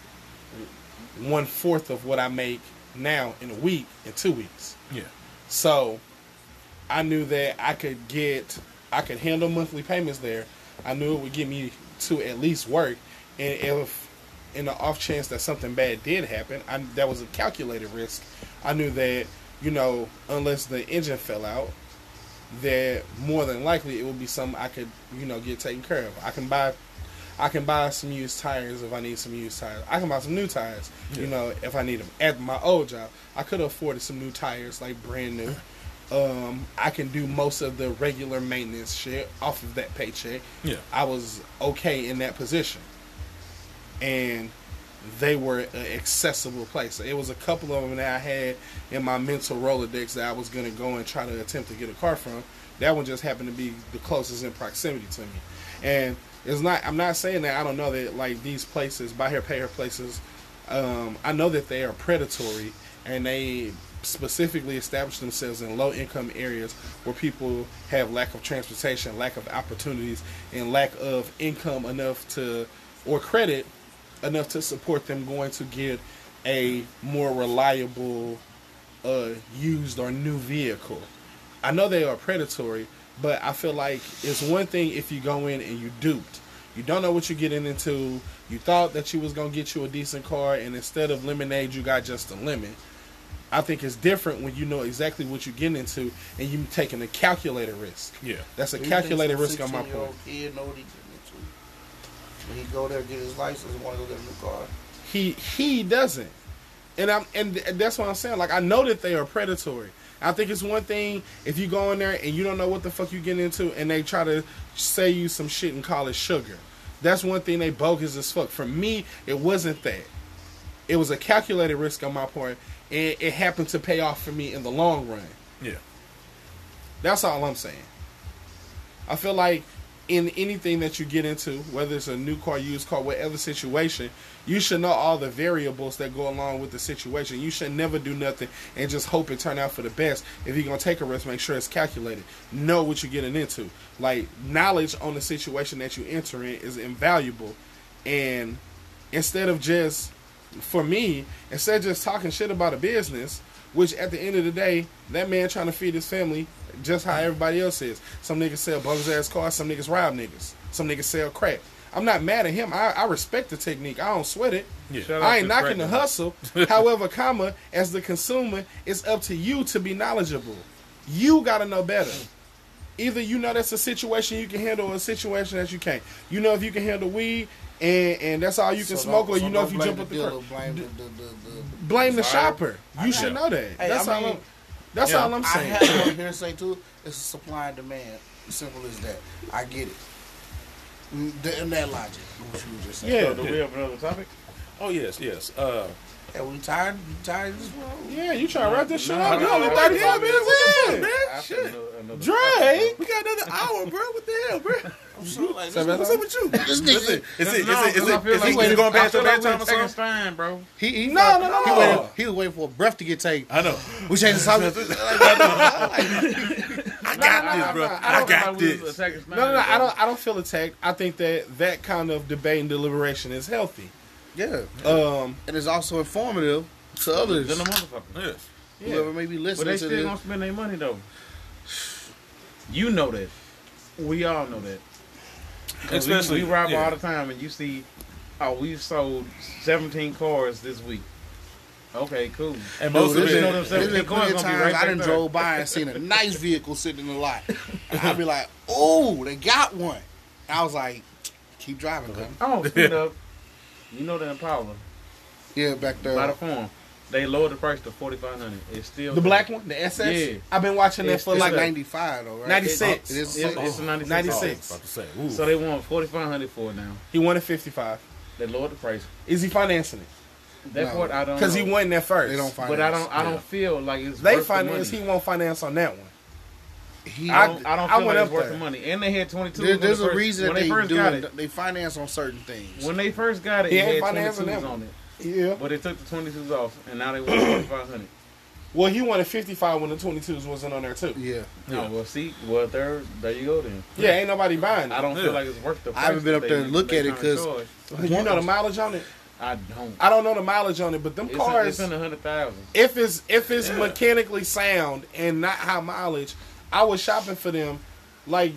Speaker 2: one fourth of what I make now in a week in two weeks.
Speaker 1: Yeah.
Speaker 2: So I knew that I could get, I could handle monthly payments there. I knew it would get me to at least work. And if, in the off chance that something bad did happen, I, that was a calculated risk. I knew that, you know, unless the engine fell out, that more than likely it would be something I could, you know, get taken care of. I can buy I can buy some used tires if I need some used tires. I can buy some new tires, you know, if I need them. At my old job, I could have afforded some new tires, like brand new. Um, I can do most of the regular maintenance shit off of that paycheck.
Speaker 1: Yeah.
Speaker 2: I was okay in that position, and they were an accessible place. It was a couple of them that I had in my mental rolodex that I was gonna go and try to attempt to get a car from. That one just happened to be the closest in proximity to me, and it's not. I'm not saying that I don't know that like these places, buy here, pay here places. Um, I know that they are predatory and they specifically establish themselves in low income areas where people have lack of transportation, lack of opportunities, and lack of income enough to or credit enough to support them going to get a more reliable uh, used or new vehicle. I know they are predatory, but I feel like it's one thing if you go in and you duped. You don't know what you're getting into. You thought that you was gonna get you a decent car, and instead of lemonade, you got just a lemon. I think it's different when you know exactly what you're getting into and you're taking a calculated risk.
Speaker 1: Yeah.
Speaker 2: That's a
Speaker 4: Do you think
Speaker 2: calculated risk on my part.
Speaker 4: Kid know what he getting into. When he go there get his license and want to go get a new car.
Speaker 2: He he doesn't, and I'm and that's what I'm saying. Like I know that they are predatory. I think it's one thing if you go in there and you don't know what the fuck you getting into, and they try to say you some shit and call it sugar. That's one thing they bogus as fuck. For me, it wasn't that. It was a calculated risk on my part, and it happened to pay off for me in the long run.
Speaker 1: Yeah.
Speaker 2: That's all I'm saying. I feel like in anything that you get into, whether it's a new car, used car, whatever situation, you should know all the variables that go along with the situation. You should never do nothing and just hope it turn out for the best. If you're gonna take a risk, make sure it's calculated. Know what you're getting into. Like knowledge on the situation that you enter in is invaluable. And instead of just for me, instead of just talking shit about a business, which at the end of the day, that man trying to feed his family just how everybody else is. Some niggas sell bogus ass cars, some niggas rob niggas, some niggas sell crack. I'm not mad at him. I, I respect the technique. I don't sweat it.
Speaker 1: Yeah.
Speaker 2: I ain't knocking the hustle. However, comma, as the consumer, it's up to you to be knowledgeable. You gotta know better. Either you know that's a situation you can handle or a situation that you can't. You know if you can handle weed and, and that's all you can
Speaker 4: So
Speaker 2: smoke,
Speaker 4: don't-
Speaker 2: or
Speaker 4: so
Speaker 2: you know if you
Speaker 4: blame
Speaker 2: jump up the
Speaker 4: dealer,
Speaker 2: curb.
Speaker 4: blame the, the, the, the,
Speaker 2: Blame the
Speaker 4: supplier.
Speaker 2: shopper.
Speaker 4: I
Speaker 2: You should
Speaker 4: know.
Speaker 2: know that.
Speaker 4: Hey,
Speaker 2: that's
Speaker 4: I
Speaker 2: all.
Speaker 4: mean-
Speaker 2: I'm, that's
Speaker 1: Yeah.
Speaker 2: all I'm saying.
Speaker 4: I
Speaker 2: saying.
Speaker 4: have one hearsay too. It's a supply and demand. Simple as that. I get it. Mm, In that logic, what you were just saying.
Speaker 2: Yeah.
Speaker 3: So do we have another topic?
Speaker 1: Oh yes, yes. Uh,
Speaker 4: Yeah, we tired. We tired of this world.
Speaker 2: Yeah, you trying to wrap this shit
Speaker 3: No,
Speaker 2: up? You
Speaker 3: no,
Speaker 2: only
Speaker 3: no,
Speaker 2: 35
Speaker 3: no,
Speaker 2: minutes in.
Speaker 3: After
Speaker 1: Shit.
Speaker 3: another- another-
Speaker 2: Drake.
Speaker 1: We got another hour, bro. What the hell, bro?
Speaker 4: I'm so like,
Speaker 2: So
Speaker 1: What's up with you?
Speaker 4: this
Speaker 1: Is
Speaker 4: nigga.
Speaker 1: it? Is it? Is it? Is
Speaker 3: No,
Speaker 1: it? Is
Speaker 3: 'cause I
Speaker 1: it?
Speaker 3: feel
Speaker 1: Is
Speaker 3: like
Speaker 1: he going past
Speaker 3: I
Speaker 1: your
Speaker 3: feel like
Speaker 1: bedtime or something?
Speaker 3: Stein, bro.
Speaker 4: He, he
Speaker 2: No,
Speaker 4: thought-
Speaker 2: no, no,
Speaker 4: He,
Speaker 2: no.
Speaker 4: waited, he was waiting for a breath to get taken.
Speaker 1: I know.
Speaker 4: We changed the subject.
Speaker 1: I got this, bro. I got this.
Speaker 2: No, no, no. I don't. I don't feel attacked. I think that that kind of debate and deliberation is healthy.
Speaker 4: Yeah,
Speaker 2: Um,
Speaker 4: and it's also informative to others.
Speaker 3: Then the motherfucker.
Speaker 1: Yes.
Speaker 2: yeah.
Speaker 4: Whoever may be listening to this.
Speaker 3: But they
Speaker 4: to
Speaker 3: still
Speaker 4: this.
Speaker 3: gonna spend their money though. You know that. We all know that.
Speaker 1: Especially-
Speaker 3: we, ride by
Speaker 1: yeah.
Speaker 3: all the time, and you see, oh, we've sold seventeen cars this week. Okay, cool.
Speaker 1: And
Speaker 4: Dude,
Speaker 1: most of
Speaker 3: you
Speaker 1: it,
Speaker 3: know
Speaker 4: been,
Speaker 3: them
Speaker 4: there's
Speaker 3: 17
Speaker 4: been
Speaker 3: cars
Speaker 4: plenty of
Speaker 3: gonna be
Speaker 4: times
Speaker 3: right
Speaker 4: I
Speaker 3: back
Speaker 4: done
Speaker 3: there.
Speaker 4: drove by and seen a nice vehicle sitting in the lot. And I'd be like, oh, they got one. And I was like, keep driving, cuz.
Speaker 3: Oh, speed up. You know that Impala
Speaker 4: Yeah, back there.
Speaker 3: by the farm. They lowered the price to forty five hundred. It's still
Speaker 2: the black one, the SS.
Speaker 3: Yeah.
Speaker 2: I've been watching that
Speaker 3: It's-
Speaker 2: for
Speaker 4: it's
Speaker 2: like
Speaker 4: like 95 though, right?
Speaker 2: 96.
Speaker 4: It is
Speaker 3: It's, it's a 96.
Speaker 2: 96.
Speaker 1: about to say, ooh.
Speaker 3: So they want forty five hundred for it now.
Speaker 2: he wanted 55.
Speaker 3: They lowered the price.
Speaker 2: Is he financing it?
Speaker 3: That
Speaker 4: No.
Speaker 3: part I don't
Speaker 2: Because he
Speaker 3: know.
Speaker 2: won that first.
Speaker 4: They don't finance.
Speaker 3: But I don't. I
Speaker 1: Yeah.
Speaker 3: don't feel like it's
Speaker 2: They
Speaker 3: worth the
Speaker 2: finance.
Speaker 3: money.
Speaker 2: He won't finance on that one.
Speaker 4: He,
Speaker 3: I don't, I don't
Speaker 2: I
Speaker 3: feel
Speaker 2: went
Speaker 3: like it's worth
Speaker 2: there.
Speaker 3: the money. And they had 22.
Speaker 4: there, there's
Speaker 3: they
Speaker 4: a
Speaker 3: first-
Speaker 4: reason
Speaker 3: when
Speaker 4: that
Speaker 3: they
Speaker 4: they
Speaker 3: first
Speaker 4: do
Speaker 3: got
Speaker 4: it.
Speaker 3: it.
Speaker 4: They finance on certain things.
Speaker 3: When they first got it,
Speaker 2: He
Speaker 3: it had
Speaker 2: financing
Speaker 3: 22s
Speaker 2: that
Speaker 3: on it.
Speaker 2: Yeah.
Speaker 3: But they took the 22s off, and now they want 4500
Speaker 2: Well, he wanted 55 when the 22s wasn't on there too.
Speaker 4: yeah,
Speaker 3: No, well, see, well, there, there you go then.
Speaker 2: Yeah, ain't nobody buying it.
Speaker 3: I don't
Speaker 1: Yeah.
Speaker 3: feel like it's worth the price.
Speaker 4: I haven't been up
Speaker 3: that
Speaker 4: there
Speaker 3: they-
Speaker 4: to look
Speaker 3: they
Speaker 4: at it
Speaker 3: trying to
Speaker 4: 'cause-
Speaker 3: charge.
Speaker 2: You know the mileage on it?
Speaker 3: I don't.
Speaker 2: I don't know the mileage on it, but them
Speaker 3: It's,
Speaker 2: cars,
Speaker 3: in, it's in the hundred thousand.
Speaker 2: if it's if it's mechanically sound and not high mileage, I was shopping for them. Like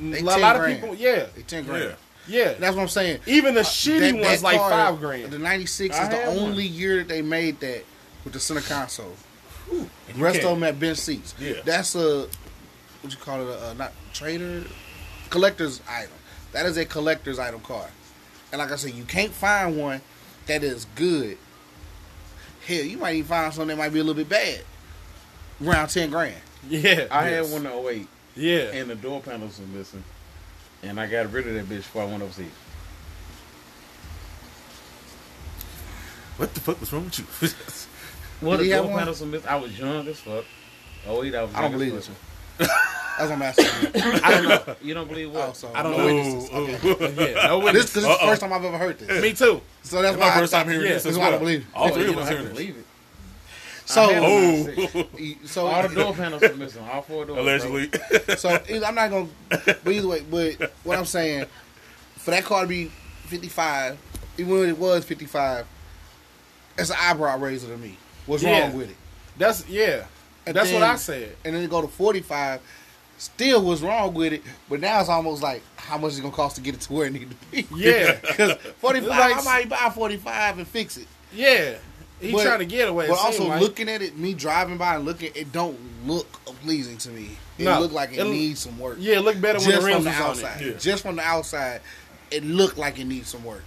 Speaker 4: They
Speaker 2: a
Speaker 4: 10
Speaker 2: lot of people, yeah,
Speaker 4: they ten grand.
Speaker 1: Yeah.
Speaker 2: yeah.
Speaker 4: That's what I'm saying.
Speaker 2: Even the
Speaker 4: Uh,
Speaker 2: shitty
Speaker 4: that-
Speaker 2: ones
Speaker 4: that
Speaker 2: like
Speaker 4: car,
Speaker 2: five grand.
Speaker 4: The '96 is the
Speaker 3: had one.
Speaker 4: only year that they made that with the center console.
Speaker 1: And
Speaker 4: The rest
Speaker 1: can't-
Speaker 4: of them had bench seats.
Speaker 1: Yeah.
Speaker 4: That's a what you call it? A, uh, not trader, collector's item. That is a collector's item car. And like I said, you can't find one that is good. Hell, you might even find something that might be a little bit bad. Around ten grand.
Speaker 2: Yeah,
Speaker 3: I
Speaker 2: yes.
Speaker 3: had one in 08,
Speaker 2: Yeah,
Speaker 3: and the door panels were missing, and I got rid of that bitch before I went overseas.
Speaker 1: What the fuck was wrong with you?
Speaker 3: Well,
Speaker 4: Did
Speaker 3: the
Speaker 4: have
Speaker 3: door
Speaker 4: one?
Speaker 3: panels were missing. I was young as fuck. 08, I was.
Speaker 4: I don't
Speaker 3: young
Speaker 4: believe
Speaker 3: as
Speaker 4: this
Speaker 3: fuck.
Speaker 4: That's what I'm asking. you.
Speaker 2: I don't know.
Speaker 3: You don't believe what?
Speaker 4: Oh, so
Speaker 2: I don't
Speaker 4: no
Speaker 2: know.
Speaker 4: witnesses. Okay.
Speaker 2: yeah, no
Speaker 4: This,
Speaker 2: witness.
Speaker 4: this is the first time I've ever heard this.
Speaker 2: Me too.
Speaker 4: So that's
Speaker 1: That's
Speaker 4: why
Speaker 1: my
Speaker 4: I-
Speaker 1: first time hearing
Speaker 2: yeah,
Speaker 1: this
Speaker 4: that's
Speaker 1: as
Speaker 4: why I
Speaker 1: well.
Speaker 4: don't believe it.
Speaker 1: All three
Speaker 3: you
Speaker 1: of
Speaker 3: don't
Speaker 1: us hearing this.
Speaker 3: believe it.
Speaker 4: So,
Speaker 3: I had
Speaker 1: Oh,
Speaker 4: so
Speaker 3: All the door panels are missing. All four doors. bro.
Speaker 1: allegedly.
Speaker 4: So either- I'm not gonna, but either way. But what I'm saying, for that car to be 55, even when it was 55, it's an eyebrow raiser to me. What's
Speaker 2: Yeah.
Speaker 4: wrong with it?
Speaker 2: That's yeah.
Speaker 4: And
Speaker 2: That's
Speaker 4: then-
Speaker 2: what I said.
Speaker 4: And then to go to 45, still what's wrong with it? But now it's almost like how much is it gonna cost to get it to where it need to be?
Speaker 2: Yeah.
Speaker 4: because 45,
Speaker 2: like-
Speaker 4: I might buy 45 and fix it.
Speaker 2: Yeah, he
Speaker 4: But-
Speaker 2: trying to get away.
Speaker 4: But also
Speaker 2: like.
Speaker 4: looking at it, me driving by and looking, it don't look pleasing to me. It
Speaker 2: No.
Speaker 4: look like it
Speaker 2: It-
Speaker 4: needs some work.
Speaker 2: yeah, it look better when
Speaker 4: just
Speaker 2: the
Speaker 4: from
Speaker 2: rims
Speaker 4: the
Speaker 2: is on
Speaker 4: outside.
Speaker 2: it.
Speaker 1: Yeah.
Speaker 4: Just from the outside, it looked like it needs some work.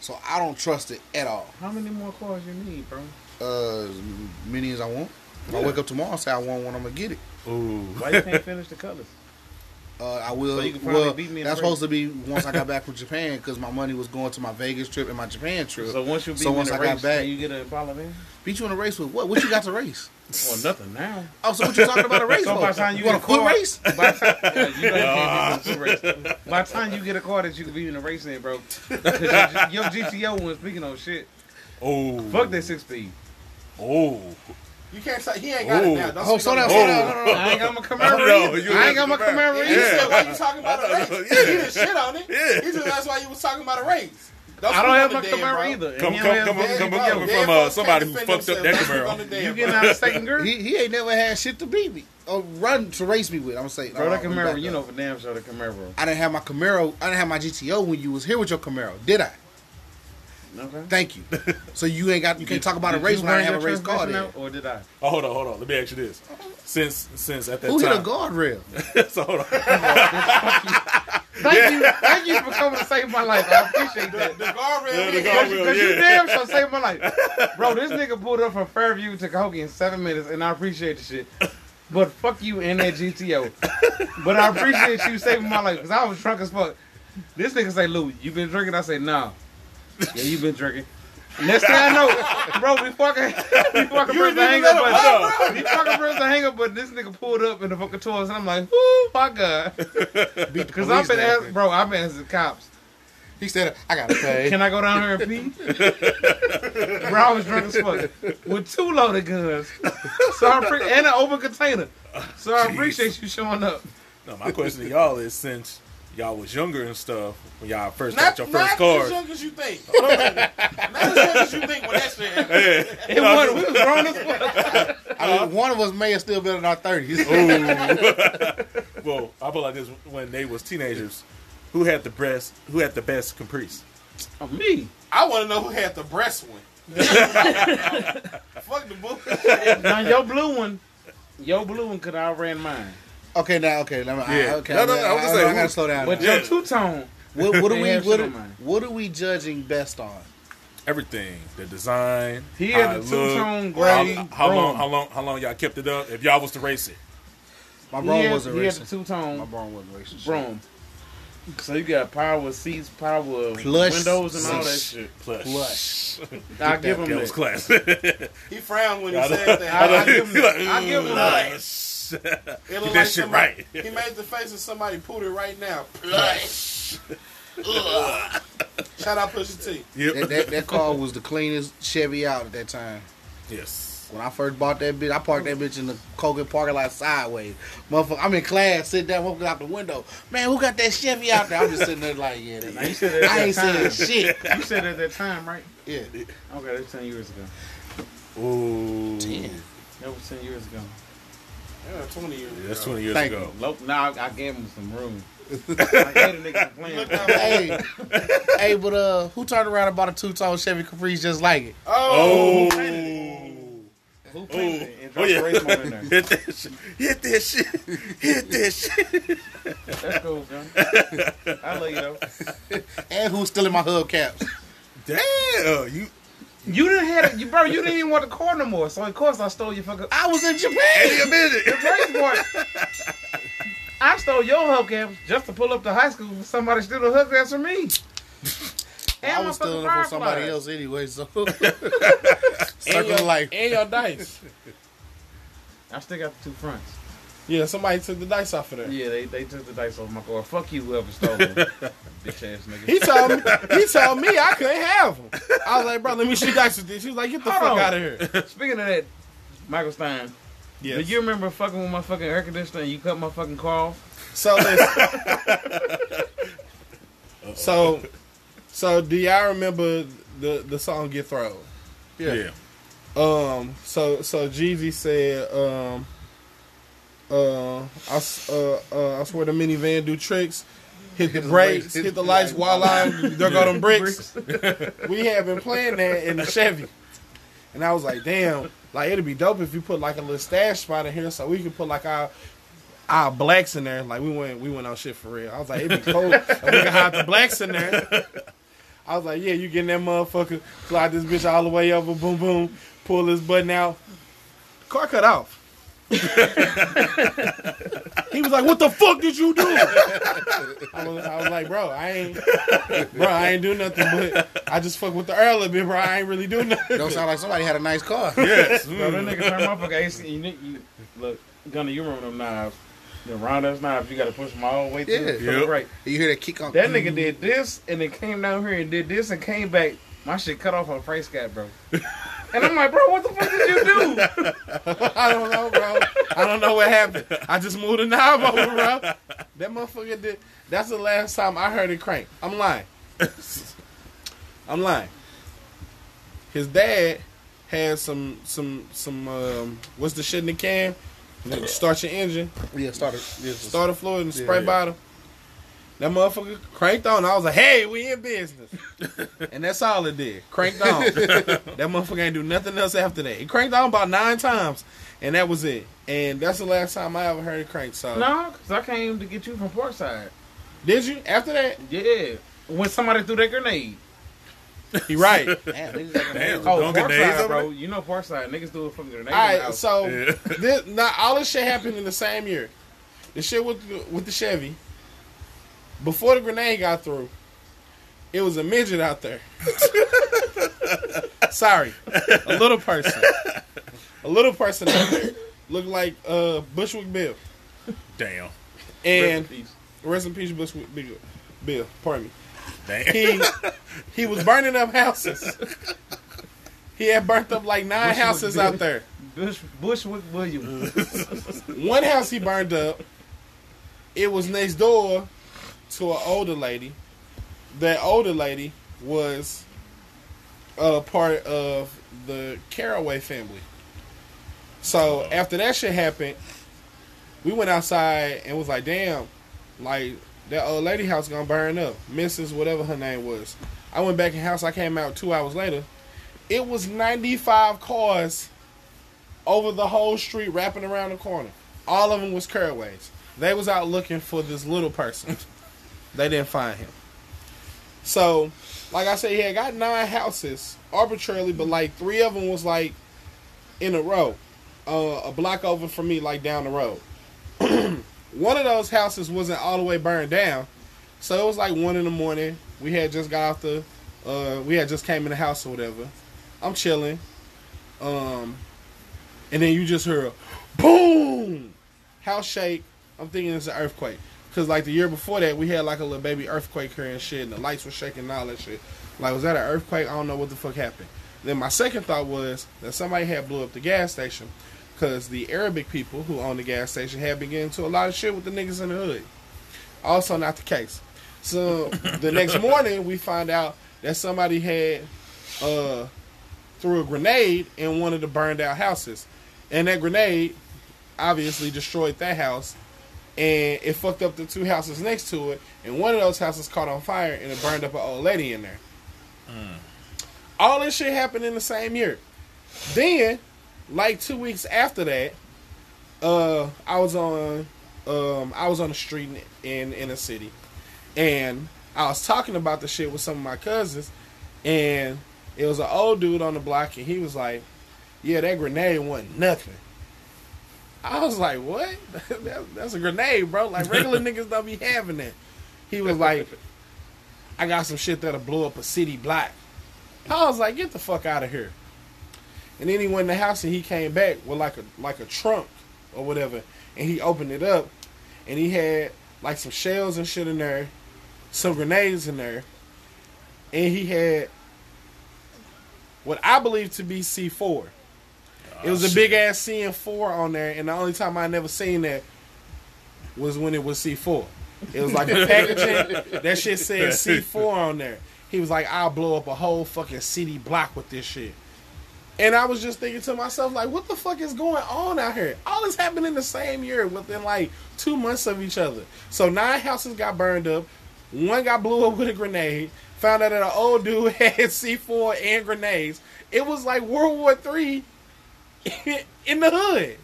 Speaker 4: So I don't trust it at all.
Speaker 3: How many more cars you need, bro?
Speaker 4: Uh, as many as I want. If I wake up tomorrow and say I want one, I'm gonna get it.
Speaker 1: Ooh.
Speaker 3: Why you can't finish the colors?
Speaker 4: Uh, I will.
Speaker 3: So you can
Speaker 4: well,
Speaker 3: beat me
Speaker 4: that's supposed to be once I got back from Japan because my money was going to my Vegas trip and my Japan trip.
Speaker 3: So once you beat
Speaker 4: So
Speaker 3: me
Speaker 4: once
Speaker 3: in the
Speaker 4: I got
Speaker 3: race,
Speaker 4: back-
Speaker 3: you get a Impala then?
Speaker 4: Beat you in a race with what? What you got to race?
Speaker 3: Well, nothing now.
Speaker 4: Oh, so what you talking about a race
Speaker 3: So
Speaker 4: for?
Speaker 3: by time you
Speaker 4: want a
Speaker 3: get a
Speaker 4: foot
Speaker 3: car-
Speaker 4: race?
Speaker 3: By the time, yeah, you know you can't get a race. By time you get a car that you can be in a race in, bro, your, your GTO one speaking of shit.
Speaker 1: Oh.
Speaker 3: Fuck that six speed.
Speaker 1: Oh.
Speaker 2: You can't say he ain't got
Speaker 1: Ooh.
Speaker 2: it now. Don't
Speaker 4: Oh, slow
Speaker 2: on
Speaker 4: down, slow down. No, no, no.
Speaker 3: I ain't got my Camaro.
Speaker 1: no,
Speaker 3: either.
Speaker 1: you
Speaker 3: I ain't got my
Speaker 1: got
Speaker 3: Camaro.
Speaker 1: Camaro.
Speaker 2: He
Speaker 3: either.
Speaker 1: Yeah.
Speaker 2: said, "Why you talking about a
Speaker 1: I
Speaker 2: race?"
Speaker 1: know,
Speaker 2: He didn't shit on it.
Speaker 1: Yeah.
Speaker 2: He just that's why you was talking about a race. Don't
Speaker 3: I don't have my
Speaker 2: the
Speaker 3: Camaro
Speaker 2: bro.
Speaker 3: either. and
Speaker 1: Come, come, come,
Speaker 3: the-
Speaker 1: come, come,
Speaker 2: Dead
Speaker 1: from uh, somebody who fucked up that
Speaker 2: themselves. Don't speak on
Speaker 1: Camaro.
Speaker 3: You
Speaker 2: bro.
Speaker 3: getting out of second gear?
Speaker 4: He, he ain't never had shit to beat me or run to race me with. I'm gonna say,
Speaker 3: Bro,
Speaker 4: no,
Speaker 3: that Camaro, you know for damn sure the Camaro.
Speaker 4: I didn't have my Camaro. I didn't have my GTO when you was here with your Camaro, did I?
Speaker 3: Okay.
Speaker 4: Thank you. So you ain't got you can't talk about a race when I
Speaker 3: burn
Speaker 4: didn't have a race car
Speaker 3: transmission
Speaker 4: there.
Speaker 3: Or did I?
Speaker 1: Oh, hold on, hold on. Let me ask you this. Since since at that time.
Speaker 4: Who hit a
Speaker 1: time,
Speaker 4: guardrail?
Speaker 1: so hold on.
Speaker 3: Thank you, thank you for coming to save my life. I appreciate that.
Speaker 2: The guardrail.
Speaker 1: Yeah, the
Speaker 2: hit.
Speaker 1: guardrail.
Speaker 3: Because you damn sure saved my life. Bro, this nigga pulled up from Fairview to Cahokia in seven minutes, and I appreciate the shit. But fuck you and that GTO. But I appreciate you saving my life, because I was drunk as fuck. This nigga say, Lou, you been drinking? I say, nah. Yeah, you been drinking. Next thing I know, bro, we fucking, we fucking press the hang up button. We fucking press the hang up button. This nigga pulled up in the fucking tours, and I'm like, oh my god. Because I've been
Speaker 4: down.
Speaker 3: asked, bro, I've been asking cops,
Speaker 4: He said, "I gotta pay."
Speaker 3: can I go down here and pee? bro, I was drunk as fuck with two loaded guns, so I pre- and an open container. So I
Speaker 1: Jeez.
Speaker 3: appreciate you showing up.
Speaker 1: No, my question to y'all is since y'all was younger and stuff when y'all first
Speaker 2: Not,
Speaker 1: got your
Speaker 2: not
Speaker 1: first
Speaker 2: as young as you think. not as young as you think when that shit happened.
Speaker 3: It was, we was grown as fuck.
Speaker 4: I mean, one of us may have still been in our thirties.
Speaker 1: Well, I feel like this when they was teenagers. Who had the best? Who had the best Caprice?
Speaker 3: Oh, me.
Speaker 2: I want to know who had the breast one. Fuck the bullshit.
Speaker 3: Now your blue one, your blue one could I ran mine.
Speaker 4: Okay, now okay, let me.
Speaker 1: Yeah.
Speaker 4: I, okay,
Speaker 1: No, no,
Speaker 4: I,
Speaker 1: no, I was just
Speaker 4: I,
Speaker 1: saying,
Speaker 4: I gotta slow down.
Speaker 3: But
Speaker 4: now.
Speaker 3: your two tone,
Speaker 4: what, what are we? What, are- what are we judging best on?
Speaker 1: Everything, the design.
Speaker 3: He had the two-tone
Speaker 1: looked,
Speaker 3: gray
Speaker 1: How, how long? How long? How long y'all kept it up? If y'all was to race it,
Speaker 4: My
Speaker 3: he
Speaker 4: bro wasn't
Speaker 3: he had the two
Speaker 4: My
Speaker 3: tone
Speaker 4: bro wasn't racing. shit.
Speaker 3: Broom. So you got power seats, power
Speaker 4: Plush
Speaker 3: windows, and all that
Speaker 4: seats.
Speaker 3: shit.
Speaker 1: plush.
Speaker 4: Plush.
Speaker 3: I give him
Speaker 1: That
Speaker 3: that.
Speaker 1: was class.
Speaker 2: He frowned when he said that.
Speaker 3: I, I give him that. I give him that.
Speaker 1: Plush.
Speaker 2: It
Speaker 1: Get
Speaker 2: looked
Speaker 1: that
Speaker 2: like
Speaker 1: shit
Speaker 2: somebody-
Speaker 1: right.
Speaker 2: He made the face of somebody pulled it right now. Plush. Shout out Pusha T.
Speaker 1: Yep.
Speaker 4: That, that, that car was the cleanest Chevy out at that time.
Speaker 1: yes.
Speaker 4: When I first bought that bitch, I parked that bitch in the Colgan parking lot sideways. Motherfucker, I'm in class, sit down, looking out the window. Man, who got that Chevy out there? I'm just sitting there like, yeah,
Speaker 3: Now, you
Speaker 4: that,
Speaker 3: said that
Speaker 4: I
Speaker 3: at
Speaker 4: ain't
Speaker 3: that
Speaker 4: saying shit.
Speaker 3: You said it at that time, right?
Speaker 4: Yeah.
Speaker 3: Okay, that's ten years ago.
Speaker 1: Ooh.
Speaker 4: Ten.
Speaker 3: That was ten years ago.
Speaker 2: Yeah, 20 years ago.
Speaker 1: That's twenty years
Speaker 4: Thank
Speaker 1: ago.
Speaker 3: Look, now I, I gave him some room. I hate a nigga playing.
Speaker 2: Look
Speaker 3: with
Speaker 2: out.
Speaker 3: me.
Speaker 4: hey, hey, but uh, who turned around and bought a two-tone Chevy Caprice just like it?
Speaker 2: Oh.
Speaker 1: Oh.
Speaker 3: Who
Speaker 1: Oh,
Speaker 3: painted it and
Speaker 1: oh yeah.
Speaker 3: the race mode in there?
Speaker 1: Hit that shit. Hit that shit. Hit that shit.
Speaker 3: That's cool, man. I love you though.
Speaker 4: And who's stealing my hubcaps?
Speaker 1: Damn. You.
Speaker 3: You didn't have it, you, bro. You didn't even want the car no more. So of course I stole your fucking
Speaker 4: I was in
Speaker 1: Hey,
Speaker 4: Japan.
Speaker 1: a minute.
Speaker 3: race boy. I stole your hubcaps just to pull up to high school. Somebody steal the hubcaps from me. And
Speaker 4: I was stealing them from somebody
Speaker 3: Fireflies.
Speaker 4: else anyway, so
Speaker 2: And
Speaker 4: circle
Speaker 2: your,
Speaker 4: life.
Speaker 2: and your dice.
Speaker 3: I still got the two fronts.
Speaker 2: Yeah, somebody took the dice off of there.
Speaker 3: Yeah, they, they took the dice off my car. Fuck you, whoever stole them. Bitch ass nigga.
Speaker 2: He told me he told me I couldn't have them. I was like, bro, let me shoot dice with this. She was like, get the
Speaker 3: Hold
Speaker 2: fuck
Speaker 3: on.
Speaker 2: out of here.
Speaker 3: Speaking of that, Michael Stein.
Speaker 2: Yes.
Speaker 3: Do you remember fucking with my fucking air conditioner and you cut my fucking car off?
Speaker 2: So listen. so so do y'all remember the the song Get Throwed?
Speaker 1: Yeah.
Speaker 2: Um so so Jeezy said um uh I, uh, uh, I swear the minivan do tricks. Hit the brakes, hit the lights, while I'm there go them bricks. We have been playing that in the Chevy. And I was like, damn, like it'd be dope if you put like a little stash spot in here so we could put like our our blacks in there. Like we went we went on shit for real. I was like, it'd be cool if we could hide the blacks in there. I was like, yeah, you getting that motherfucker, slide this bitch all the way over, boom boom, pull this button out. Car cut off. he was like, "What the fuck did you do?" I was, I was like, "Bro, I ain't, bro, I ain't do nothing, but I just fuck with the Earl a bit, bro. I ain't really do nothing."
Speaker 4: Don't sound like somebody had a nice car.
Speaker 1: Yes.
Speaker 3: Bro, that mm. nigga turned my fucking AC. You, you, look, Gunner, you remember them knives? The round ass knives, you got to push them all the way through.
Speaker 4: Yeah.
Speaker 3: the to the
Speaker 1: Yep.
Speaker 3: right.
Speaker 4: You hear that kick on?
Speaker 3: That nigga did this and then came down here and did this and came back. My shit cut off on face cap, bro. And I'm like, bro, what the fuck did you do?
Speaker 2: I don't know, bro. I don't know what happened. I just moved the knob over, bro. That motherfucker did. That's the last time I heard it crank. I'm lying. I'm lying. His dad had some some some um what's the shit in the can? Start your engine,
Speaker 4: Yeah, started. Yeah,
Speaker 2: starter fluid, and
Speaker 4: Yeah,
Speaker 2: spray
Speaker 4: yeah.
Speaker 2: bottle. That motherfucker cranked on. I was like, "Hey, we in business," and that's all it did. Cranked on. that motherfucker ain't do nothing else after that. It cranked on about nine times, and that was it. And that's the last time I ever heard a crank. So,
Speaker 3: no, because I came to get you from Portside.
Speaker 2: did you after that?
Speaker 3: Yeah. When somebody threw that grenade.
Speaker 2: He right.
Speaker 4: Damn, niggas like
Speaker 1: Damn.
Speaker 3: Oh,
Speaker 1: Don't grenades
Speaker 3: Portside,
Speaker 1: over
Speaker 3: bro.
Speaker 1: there?
Speaker 3: You know Portside. Niggas do a fucking grenade.
Speaker 2: all
Speaker 3: in the
Speaker 2: right.
Speaker 3: house.
Speaker 2: So,
Speaker 1: Yeah.
Speaker 2: this, not all this shit happened in the same year. The shit with the, with the Chevy. Before the grenade got through, it was a midget out there. Sorry, a little person, a little person out there looked like uh, Bushwick Bill,
Speaker 1: Damn.
Speaker 2: and
Speaker 3: Rest in peace.
Speaker 2: rest in peace, Bushwick Bill. Bill, pardon me.
Speaker 1: Damn.
Speaker 2: He he was burning up houses. He had burnt up like nine
Speaker 3: Bushwick
Speaker 2: houses
Speaker 3: Bill.
Speaker 2: out there.
Speaker 3: Bush, Bushwick Williams.
Speaker 2: One house he burned up. It was next door to an older lady. That older lady was a part of the Caraway family. So after that shit happened, we went outside and was like, "Damn, like that old lady house gonna burn up." Mrs. whatever her name was. I went back in house. I came out two hours later. It was ninety five cars over the whole street, wrapping around the corner. All of them was Caraways. They was out looking for this little person. they didn't find him. So, like I said, he had got nine houses arbitrarily, but like three of them was like in a row, uh, a block over from me, like down the road. one of those houses wasn't all the way burned down, so it was like one in the morning. We had just got off the, uh, we had just came in the house or whatever. I'm chilling, um, and then you just hear a boom, house shake. I'm thinking it's an earthquake. Cause like the year before that, we had like a little baby earthquake here and shit, and the lights were shaking and all that shit. Like, was that an earthquake? I don't know what the fuck happened. Then my second thought was that somebody had blew up the gas station, cause the Arabic people who own the gas station had been getting into a lot of shit with the niggas in the hood. Also, not the case. So the next morning, we find out that somebody had uh, threw a grenade in one of the burned out houses, and that grenade obviously destroyed that house and it fucked up the two houses next to it, and one of those houses caught on fire and it burned up an old lady in there. All this shit happened in the same year. Then, like two weeks after that, uh, I was on, um, I was on the street in in a city, and I was talking about the shit with some of my cousins, and it was an old dude on the block, and he was like, "Yeah, that grenade wasn't nothing." I was like, "What? That- That's a grenade, bro. Like regular niggas don't be having that." He was like, "I got some shit that'll blow up a city block." I was like, "Get the fuck out of here!" And then he went in the house and he came back with like a like a trunk or whatever, and he opened it up, and he had like some shells and shit in there, some grenades in there, and he had what I believe to be C four. It ah, was a big ass CN4 on there, and the only time I never seen that was when it was C4. It was like a packaging. that shit said C4 on there. He was like, "I'll blow up a whole fucking city block with this shit." And I was just thinking to myself, like, what the fuck is going on out here? All this happened in the same year within like two months of each other. So nine houses got burned up. One got blew up with a grenade. Found out that an old dude had C4 and grenades. It was like World War Three in the hood.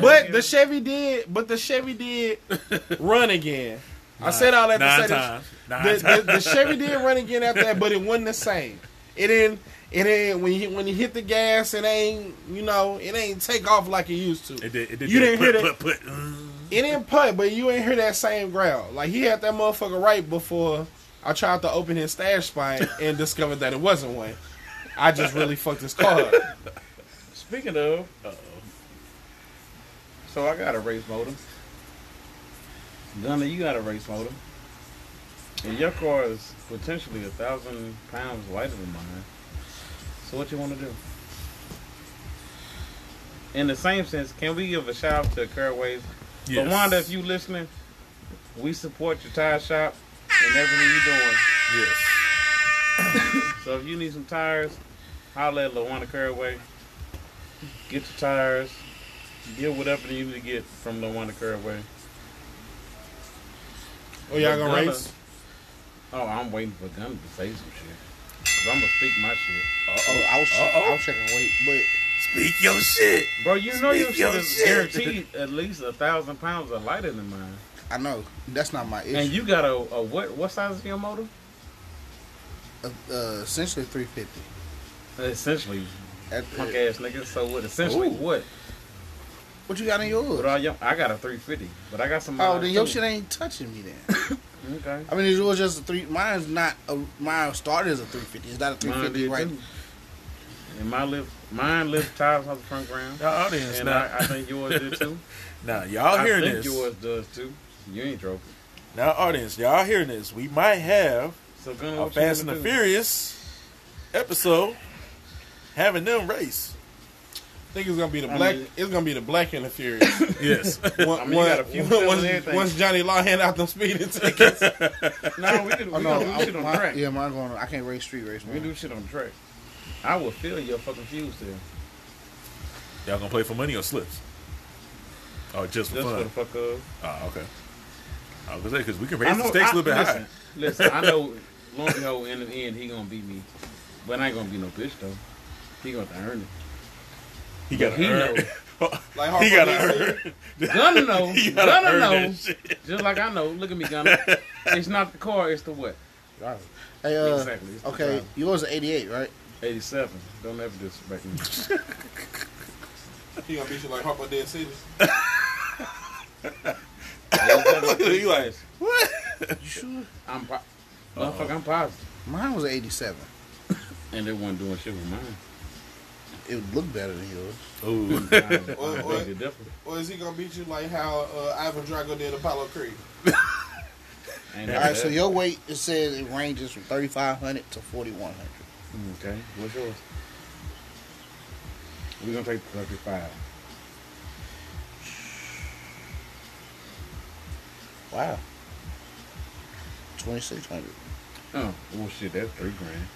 Speaker 2: But the Chevy did. But the Chevy did run again. I said all that to say that
Speaker 1: times.
Speaker 2: The, the, the Chevy did run again after that, but it wasn't the same. It didn't. It ain't when you when you hit the gas. It ain't you know. It ain't take off like it used to.
Speaker 1: It did, it did,
Speaker 2: you didn't hear
Speaker 1: put,
Speaker 2: that?
Speaker 1: Put, put, mm.
Speaker 2: It didn't put, but you ain't hear that same growl. Like he had that motherfucker right before I tried to open his stash spine and discovered that it wasn't one. I just really fucked his car up.
Speaker 3: Speaking of,
Speaker 1: Uh-oh.
Speaker 3: so I got a race motor. Gunner, you got a race motor. And your car is potentially a thousand pounds lighter than mine. So what you want to do? In the same sense, can we give a shout out to Caraways?
Speaker 1: Yes.
Speaker 3: So Wanda, if you listening, we support your tire shop and everything you're doing.
Speaker 1: Yes.
Speaker 3: So if you need some tires, holler at LaWanda Caraway. Get your tires. Get whatever you need to get from LaWanda Caraway.
Speaker 2: Oh, y'all gonna race?
Speaker 3: Oh, I'm waiting for Gunner to say some shit. Cause I'm gonna speak my shit.
Speaker 4: Oh, I was
Speaker 1: Uh-oh.
Speaker 4: I was checking weight, but
Speaker 1: Speak your shit.
Speaker 3: Bro, you know your
Speaker 1: Speak
Speaker 3: shit
Speaker 1: your
Speaker 3: is
Speaker 1: shit.
Speaker 3: guaranteed at least a thousand pounds of lighter than mine.
Speaker 4: I know that's not my issue.
Speaker 3: And you got a, a what what size is your motor?
Speaker 4: uh, uh, essentially three fifty.
Speaker 3: Essentially,
Speaker 4: At,
Speaker 3: punk ass nigga. So what essentially
Speaker 4: Ooh.
Speaker 3: what?
Speaker 4: what you got in
Speaker 3: What
Speaker 4: yours?
Speaker 3: all your, I got a three fifty, but I got some
Speaker 4: Oh,
Speaker 3: miles,
Speaker 4: then your
Speaker 3: too.
Speaker 4: shit ain't touching me then.
Speaker 3: Okay.
Speaker 4: I mean, it was just a three. Mine's not. A, mine started as a 350. It's not a 350 right.
Speaker 3: too. And my lift, mine lift tires off the front ground.
Speaker 1: Y'all audience
Speaker 3: And
Speaker 1: now.
Speaker 3: I, I think yours did too.
Speaker 1: now y'all
Speaker 3: I
Speaker 1: hearing
Speaker 3: think
Speaker 1: this.
Speaker 3: yours does too. You ain't drove. it.
Speaker 1: Now audience, y'all hearing this. We might have
Speaker 3: So Gunner,
Speaker 1: a Fast and the
Speaker 3: do?
Speaker 1: Furious episode having them race.
Speaker 2: I think it's gonna be the
Speaker 3: I
Speaker 2: black.
Speaker 3: mean-
Speaker 2: it's gonna be the black and the furious.
Speaker 1: Yes.
Speaker 2: One-
Speaker 3: I mean, you
Speaker 2: one-
Speaker 3: got a few
Speaker 2: once,
Speaker 3: films and everything.
Speaker 2: once Johnny Law hand out them speeding tickets,
Speaker 3: No, we could we
Speaker 4: Oh no,
Speaker 3: gonna do shit on the track.
Speaker 4: yeah, mine going. I can't race street race.
Speaker 3: We
Speaker 4: Man.
Speaker 3: do shit on the track. I will feel your fucking fuse there.
Speaker 1: y'all gonna play for money or slips? Oh, just for
Speaker 3: Just for the fuck of.
Speaker 1: Oh, okay. I was gonna say because we can
Speaker 3: I
Speaker 1: raise the stakes
Speaker 3: I-
Speaker 1: a little bit
Speaker 3: listen,
Speaker 1: higher.
Speaker 3: Listen, I know long and in the end, he gonna beat me. But I ain't gonna be no bitch though. He gonna have to earn it.
Speaker 1: He got
Speaker 3: he
Speaker 1: to earn.
Speaker 2: like
Speaker 1: he got
Speaker 2: did
Speaker 1: to earn.
Speaker 3: Gunner know.
Speaker 1: He gotta
Speaker 3: Gunner know. Just like I know. Look at me, Gunner. it's not the car, it's the what?
Speaker 4: Hey, uh,
Speaker 3: Exactly, it's
Speaker 4: okay,
Speaker 3: driver.
Speaker 4: yours is 88, right?
Speaker 3: 87. Don't ever disrespect me.
Speaker 2: he gonna beat you like Harpo Dead City.
Speaker 3: 87
Speaker 1: You like, what?
Speaker 4: You sure?
Speaker 3: I'm po- motherfucker, I'm positive.
Speaker 4: Mine was 87.
Speaker 3: And they wasn't doing shit with mine.
Speaker 4: It would look better than yours.
Speaker 1: Ooh.
Speaker 3: I beg
Speaker 2: what? Or is he gonna beat you like how uh, Ivan Drago did Apollo Creed?
Speaker 3: Ain't
Speaker 4: All
Speaker 3: never
Speaker 4: so your weight it says it ranges from 3,500 to 4,100.
Speaker 3: Okay, what's yours? We're gonna take 35.
Speaker 4: Wow. 2,600.
Speaker 3: Oh, well, shit, that's three grand.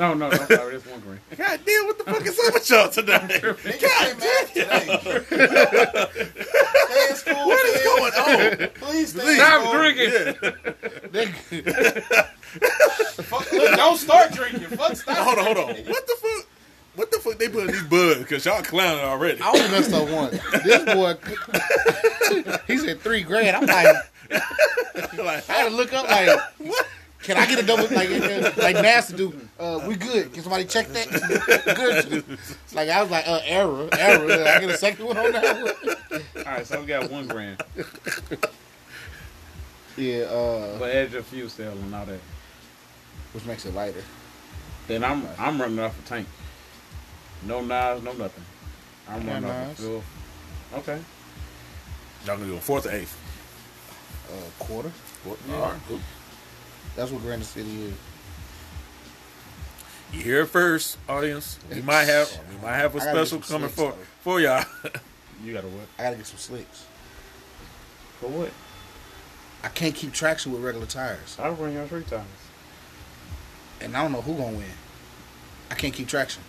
Speaker 3: No, no, no, I'm sorry, that's one grand.
Speaker 1: God damn, what the fuck is up with y'all tonight?
Speaker 2: God damn today. stay in school.
Speaker 1: What is
Speaker 2: please.
Speaker 1: going on?
Speaker 2: Please stay
Speaker 1: Please.
Speaker 2: in
Speaker 3: Stop
Speaker 2: school.
Speaker 3: drinking.
Speaker 2: Fuck, look, don't start drinking. Fuck, stop.
Speaker 1: Hold on, hold on. What the fuck? What the fuck they put in these buds? Because y'all clowning already.
Speaker 4: I only messed up one. This boy, he said three grand. I'm like,
Speaker 1: like,
Speaker 4: I had to look up like, can I get a double like like NASA do? Uh, we good? Can somebody check that? good. Like I was like, uh, error, error. I get a second one on that one.
Speaker 3: All right, so we got one grand.
Speaker 4: Yeah, uh,
Speaker 3: But add your fuel cell and all that.
Speaker 4: which makes it lighter.
Speaker 3: Then I'm I'm running off a tank. No knives, no nothing. I'm
Speaker 4: No
Speaker 3: running off a
Speaker 4: knives?
Speaker 3: fuel. Okay.
Speaker 1: y'all gonna do a fourth or eighth?
Speaker 4: Uh, quarter.
Speaker 1: What?
Speaker 3: Yeah.
Speaker 1: All right, cool.
Speaker 4: That's what Granite City is.
Speaker 1: You hear it first, audience. We might have we might have a
Speaker 4: I
Speaker 1: special coming
Speaker 4: slicks,
Speaker 1: for
Speaker 4: though.
Speaker 1: for y'all.
Speaker 3: You got to what?
Speaker 4: I gotta get some slicks.
Speaker 3: For what?
Speaker 4: I can't keep traction with regular tires,
Speaker 3: I'll run your three tires.
Speaker 4: and I don't know who gonna win. I can't keep traction.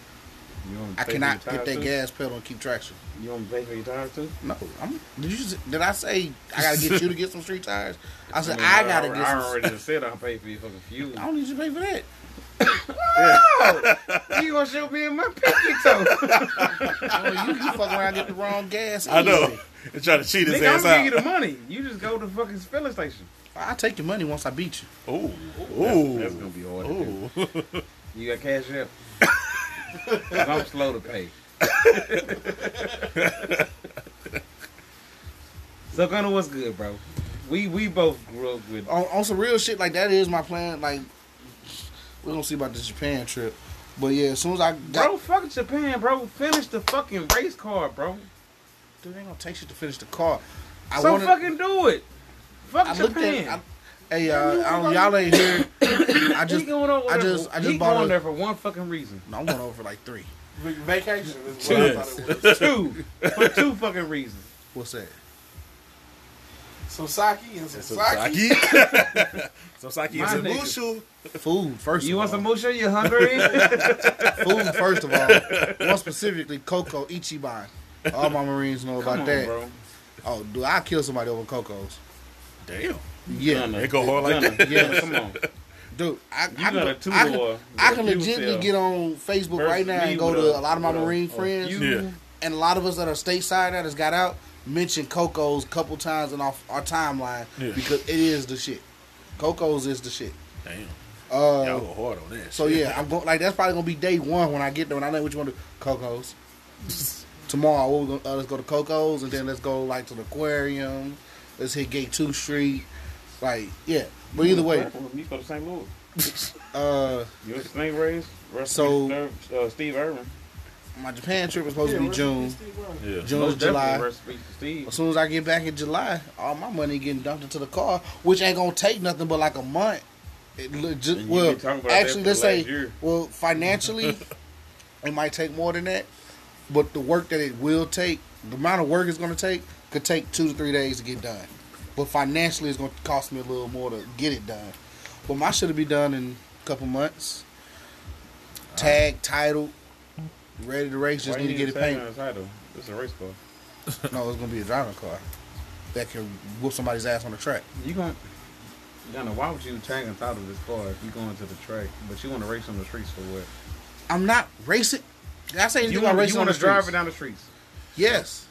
Speaker 3: You
Speaker 4: I cannot
Speaker 3: for your
Speaker 4: hit that
Speaker 3: too?
Speaker 4: gas pedal and keep traction.
Speaker 3: You want to pay for your tires too?
Speaker 4: No, I'm. Did you? Just, did I say I gotta get you to get some street tires? I said
Speaker 3: mean,
Speaker 4: I, gotta
Speaker 3: I,
Speaker 4: get.
Speaker 3: I
Speaker 4: some,
Speaker 3: already just said I'll pay for your fucking fuel.
Speaker 4: I don't need you to pay for that.
Speaker 3: you gonna show me in my pinky toe?
Speaker 4: Oh, you, you fuck around and get the wrong gas.
Speaker 1: I know. And try to cheat his
Speaker 3: Nigga, I'm
Speaker 1: ass
Speaker 3: gonna give you the money. You just go to the fucking filling station.
Speaker 4: I'll take your money once I beat you.
Speaker 1: Ooh,
Speaker 3: That's,
Speaker 1: ooh,
Speaker 3: that's gonna be hard. to do.
Speaker 1: ooh.
Speaker 3: You got cash app? 'Cause I'm slow to pay. So Gunner, what's good, bro? We we both grew up with
Speaker 4: On, on some real shit, like that is my plan. Like we're gonna see about the Japan trip, but yeah, as soon as I got,
Speaker 3: Bro, fuck Japan, bro. Finish the fucking race car, bro.
Speaker 4: dude, ain't gonna take shit to finish the car. I
Speaker 3: so
Speaker 4: wanted,
Speaker 3: fucking do it. Fuck
Speaker 4: I
Speaker 3: Japan.
Speaker 4: at. I, hey, uh, I don't, y'all ain't here. I just,
Speaker 3: he going over
Speaker 4: I
Speaker 3: there
Speaker 4: just-
Speaker 3: for,
Speaker 4: I just
Speaker 3: he
Speaker 4: bought
Speaker 3: going
Speaker 4: a-
Speaker 3: there for one fucking reason.
Speaker 4: no, I'm going over for like three.
Speaker 2: Vac- Vacation is what I thought it was.
Speaker 3: two. For two fucking reasons.
Speaker 4: What's that?
Speaker 2: Some sake and some
Speaker 1: Some
Speaker 2: sake.
Speaker 1: sake. Some sake
Speaker 3: My
Speaker 1: and some
Speaker 3: nigga.
Speaker 1: mushu.
Speaker 4: Food first.
Speaker 3: You
Speaker 4: of
Speaker 3: want
Speaker 4: all.
Speaker 3: some musha? You hungry?
Speaker 4: food first of all. More specifically, Coco Ichiban. All my Marines know about
Speaker 3: Come on,
Speaker 4: that.
Speaker 3: bro.
Speaker 4: Oh, dude, I kill somebody over Cocos.
Speaker 1: Damn.
Speaker 4: Yeah,
Speaker 3: Gunner.
Speaker 1: They go hard like that?
Speaker 3: Gunner, Come on.
Speaker 4: Dude, I,
Speaker 3: You
Speaker 4: I,
Speaker 3: got a
Speaker 4: can,
Speaker 3: two
Speaker 4: I, can,
Speaker 3: door.
Speaker 4: I can
Speaker 3: fuel
Speaker 4: legitimately get on Facebook
Speaker 3: Versus
Speaker 4: right now and go to a lot of my Marine
Speaker 3: a
Speaker 4: friends,
Speaker 3: few-
Speaker 1: Yeah.
Speaker 4: and a lot of us that are stateside that has got out mentioned Cocos a couple times in our, our timeline
Speaker 1: Yeah.
Speaker 4: because it is the shit. Cocos is the shit.
Speaker 1: Damn.
Speaker 4: Uh,
Speaker 1: Y'all go hard on that.
Speaker 4: So yeah, I'm going like that's probably gonna be day one when I get there And I know which one to Cocos. tomorrow. What we gonna, uh, let's go to Coco's and then let's go like to the aquarium. Let's hit Gate Two Street. Like yeah, but either way,
Speaker 3: you go to St. Louis.
Speaker 4: uh,
Speaker 3: You a snake race?
Speaker 4: So-
Speaker 3: uh, Steve Irwin.
Speaker 4: my Japan trip was supposed to be June.
Speaker 1: Yeah.
Speaker 4: June
Speaker 3: Most
Speaker 4: July.
Speaker 3: definitely Rest in peace to Steve.
Speaker 4: As soon as I get back in July, all my money getting dumped into the car, which ain't gonna take nothing but like a month. It look just,
Speaker 3: And you
Speaker 4: well,
Speaker 3: been talking about that
Speaker 4: actually, let's say,
Speaker 3: year.
Speaker 4: well, financially, it might take more than that, but the work that it will take, the amount of work it's gonna take, could take two to three days to get done. But financially, it's gonna cost me a little more to get it done. But my should be done in a couple months. Tag, title, ready to race. Just
Speaker 3: Why
Speaker 4: need to get it painted.
Speaker 3: title? Is a race car.
Speaker 4: No, it's gonna be a driving car that can whoop somebody's ass on the track.
Speaker 3: You going Gunner, why would you tag and title this car if you're going to the track, but you want to race on the streets for what?
Speaker 4: I'm not racing. I say anything
Speaker 3: You
Speaker 4: about
Speaker 3: want,
Speaker 4: racing
Speaker 3: you
Speaker 4: on
Speaker 3: want
Speaker 4: the
Speaker 3: to drive it down the streets.
Speaker 4: Yes.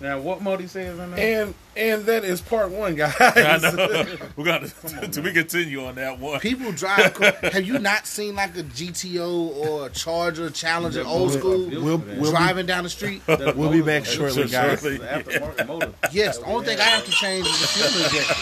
Speaker 3: Now, what Modi says in there?
Speaker 2: And and that is part one, guys.
Speaker 1: I know. we got to.
Speaker 3: on,
Speaker 1: To we continue on that one.
Speaker 4: People drive. Have you not seen like a GTO or a Charger, Challenger, old school
Speaker 2: We'll- we'll-
Speaker 4: driving down the street?
Speaker 2: We'll be back shortly, guys.
Speaker 1: Shortly.
Speaker 3: Aftermarket motor.
Speaker 4: Yes. The only thing I have to change is the fuel injection.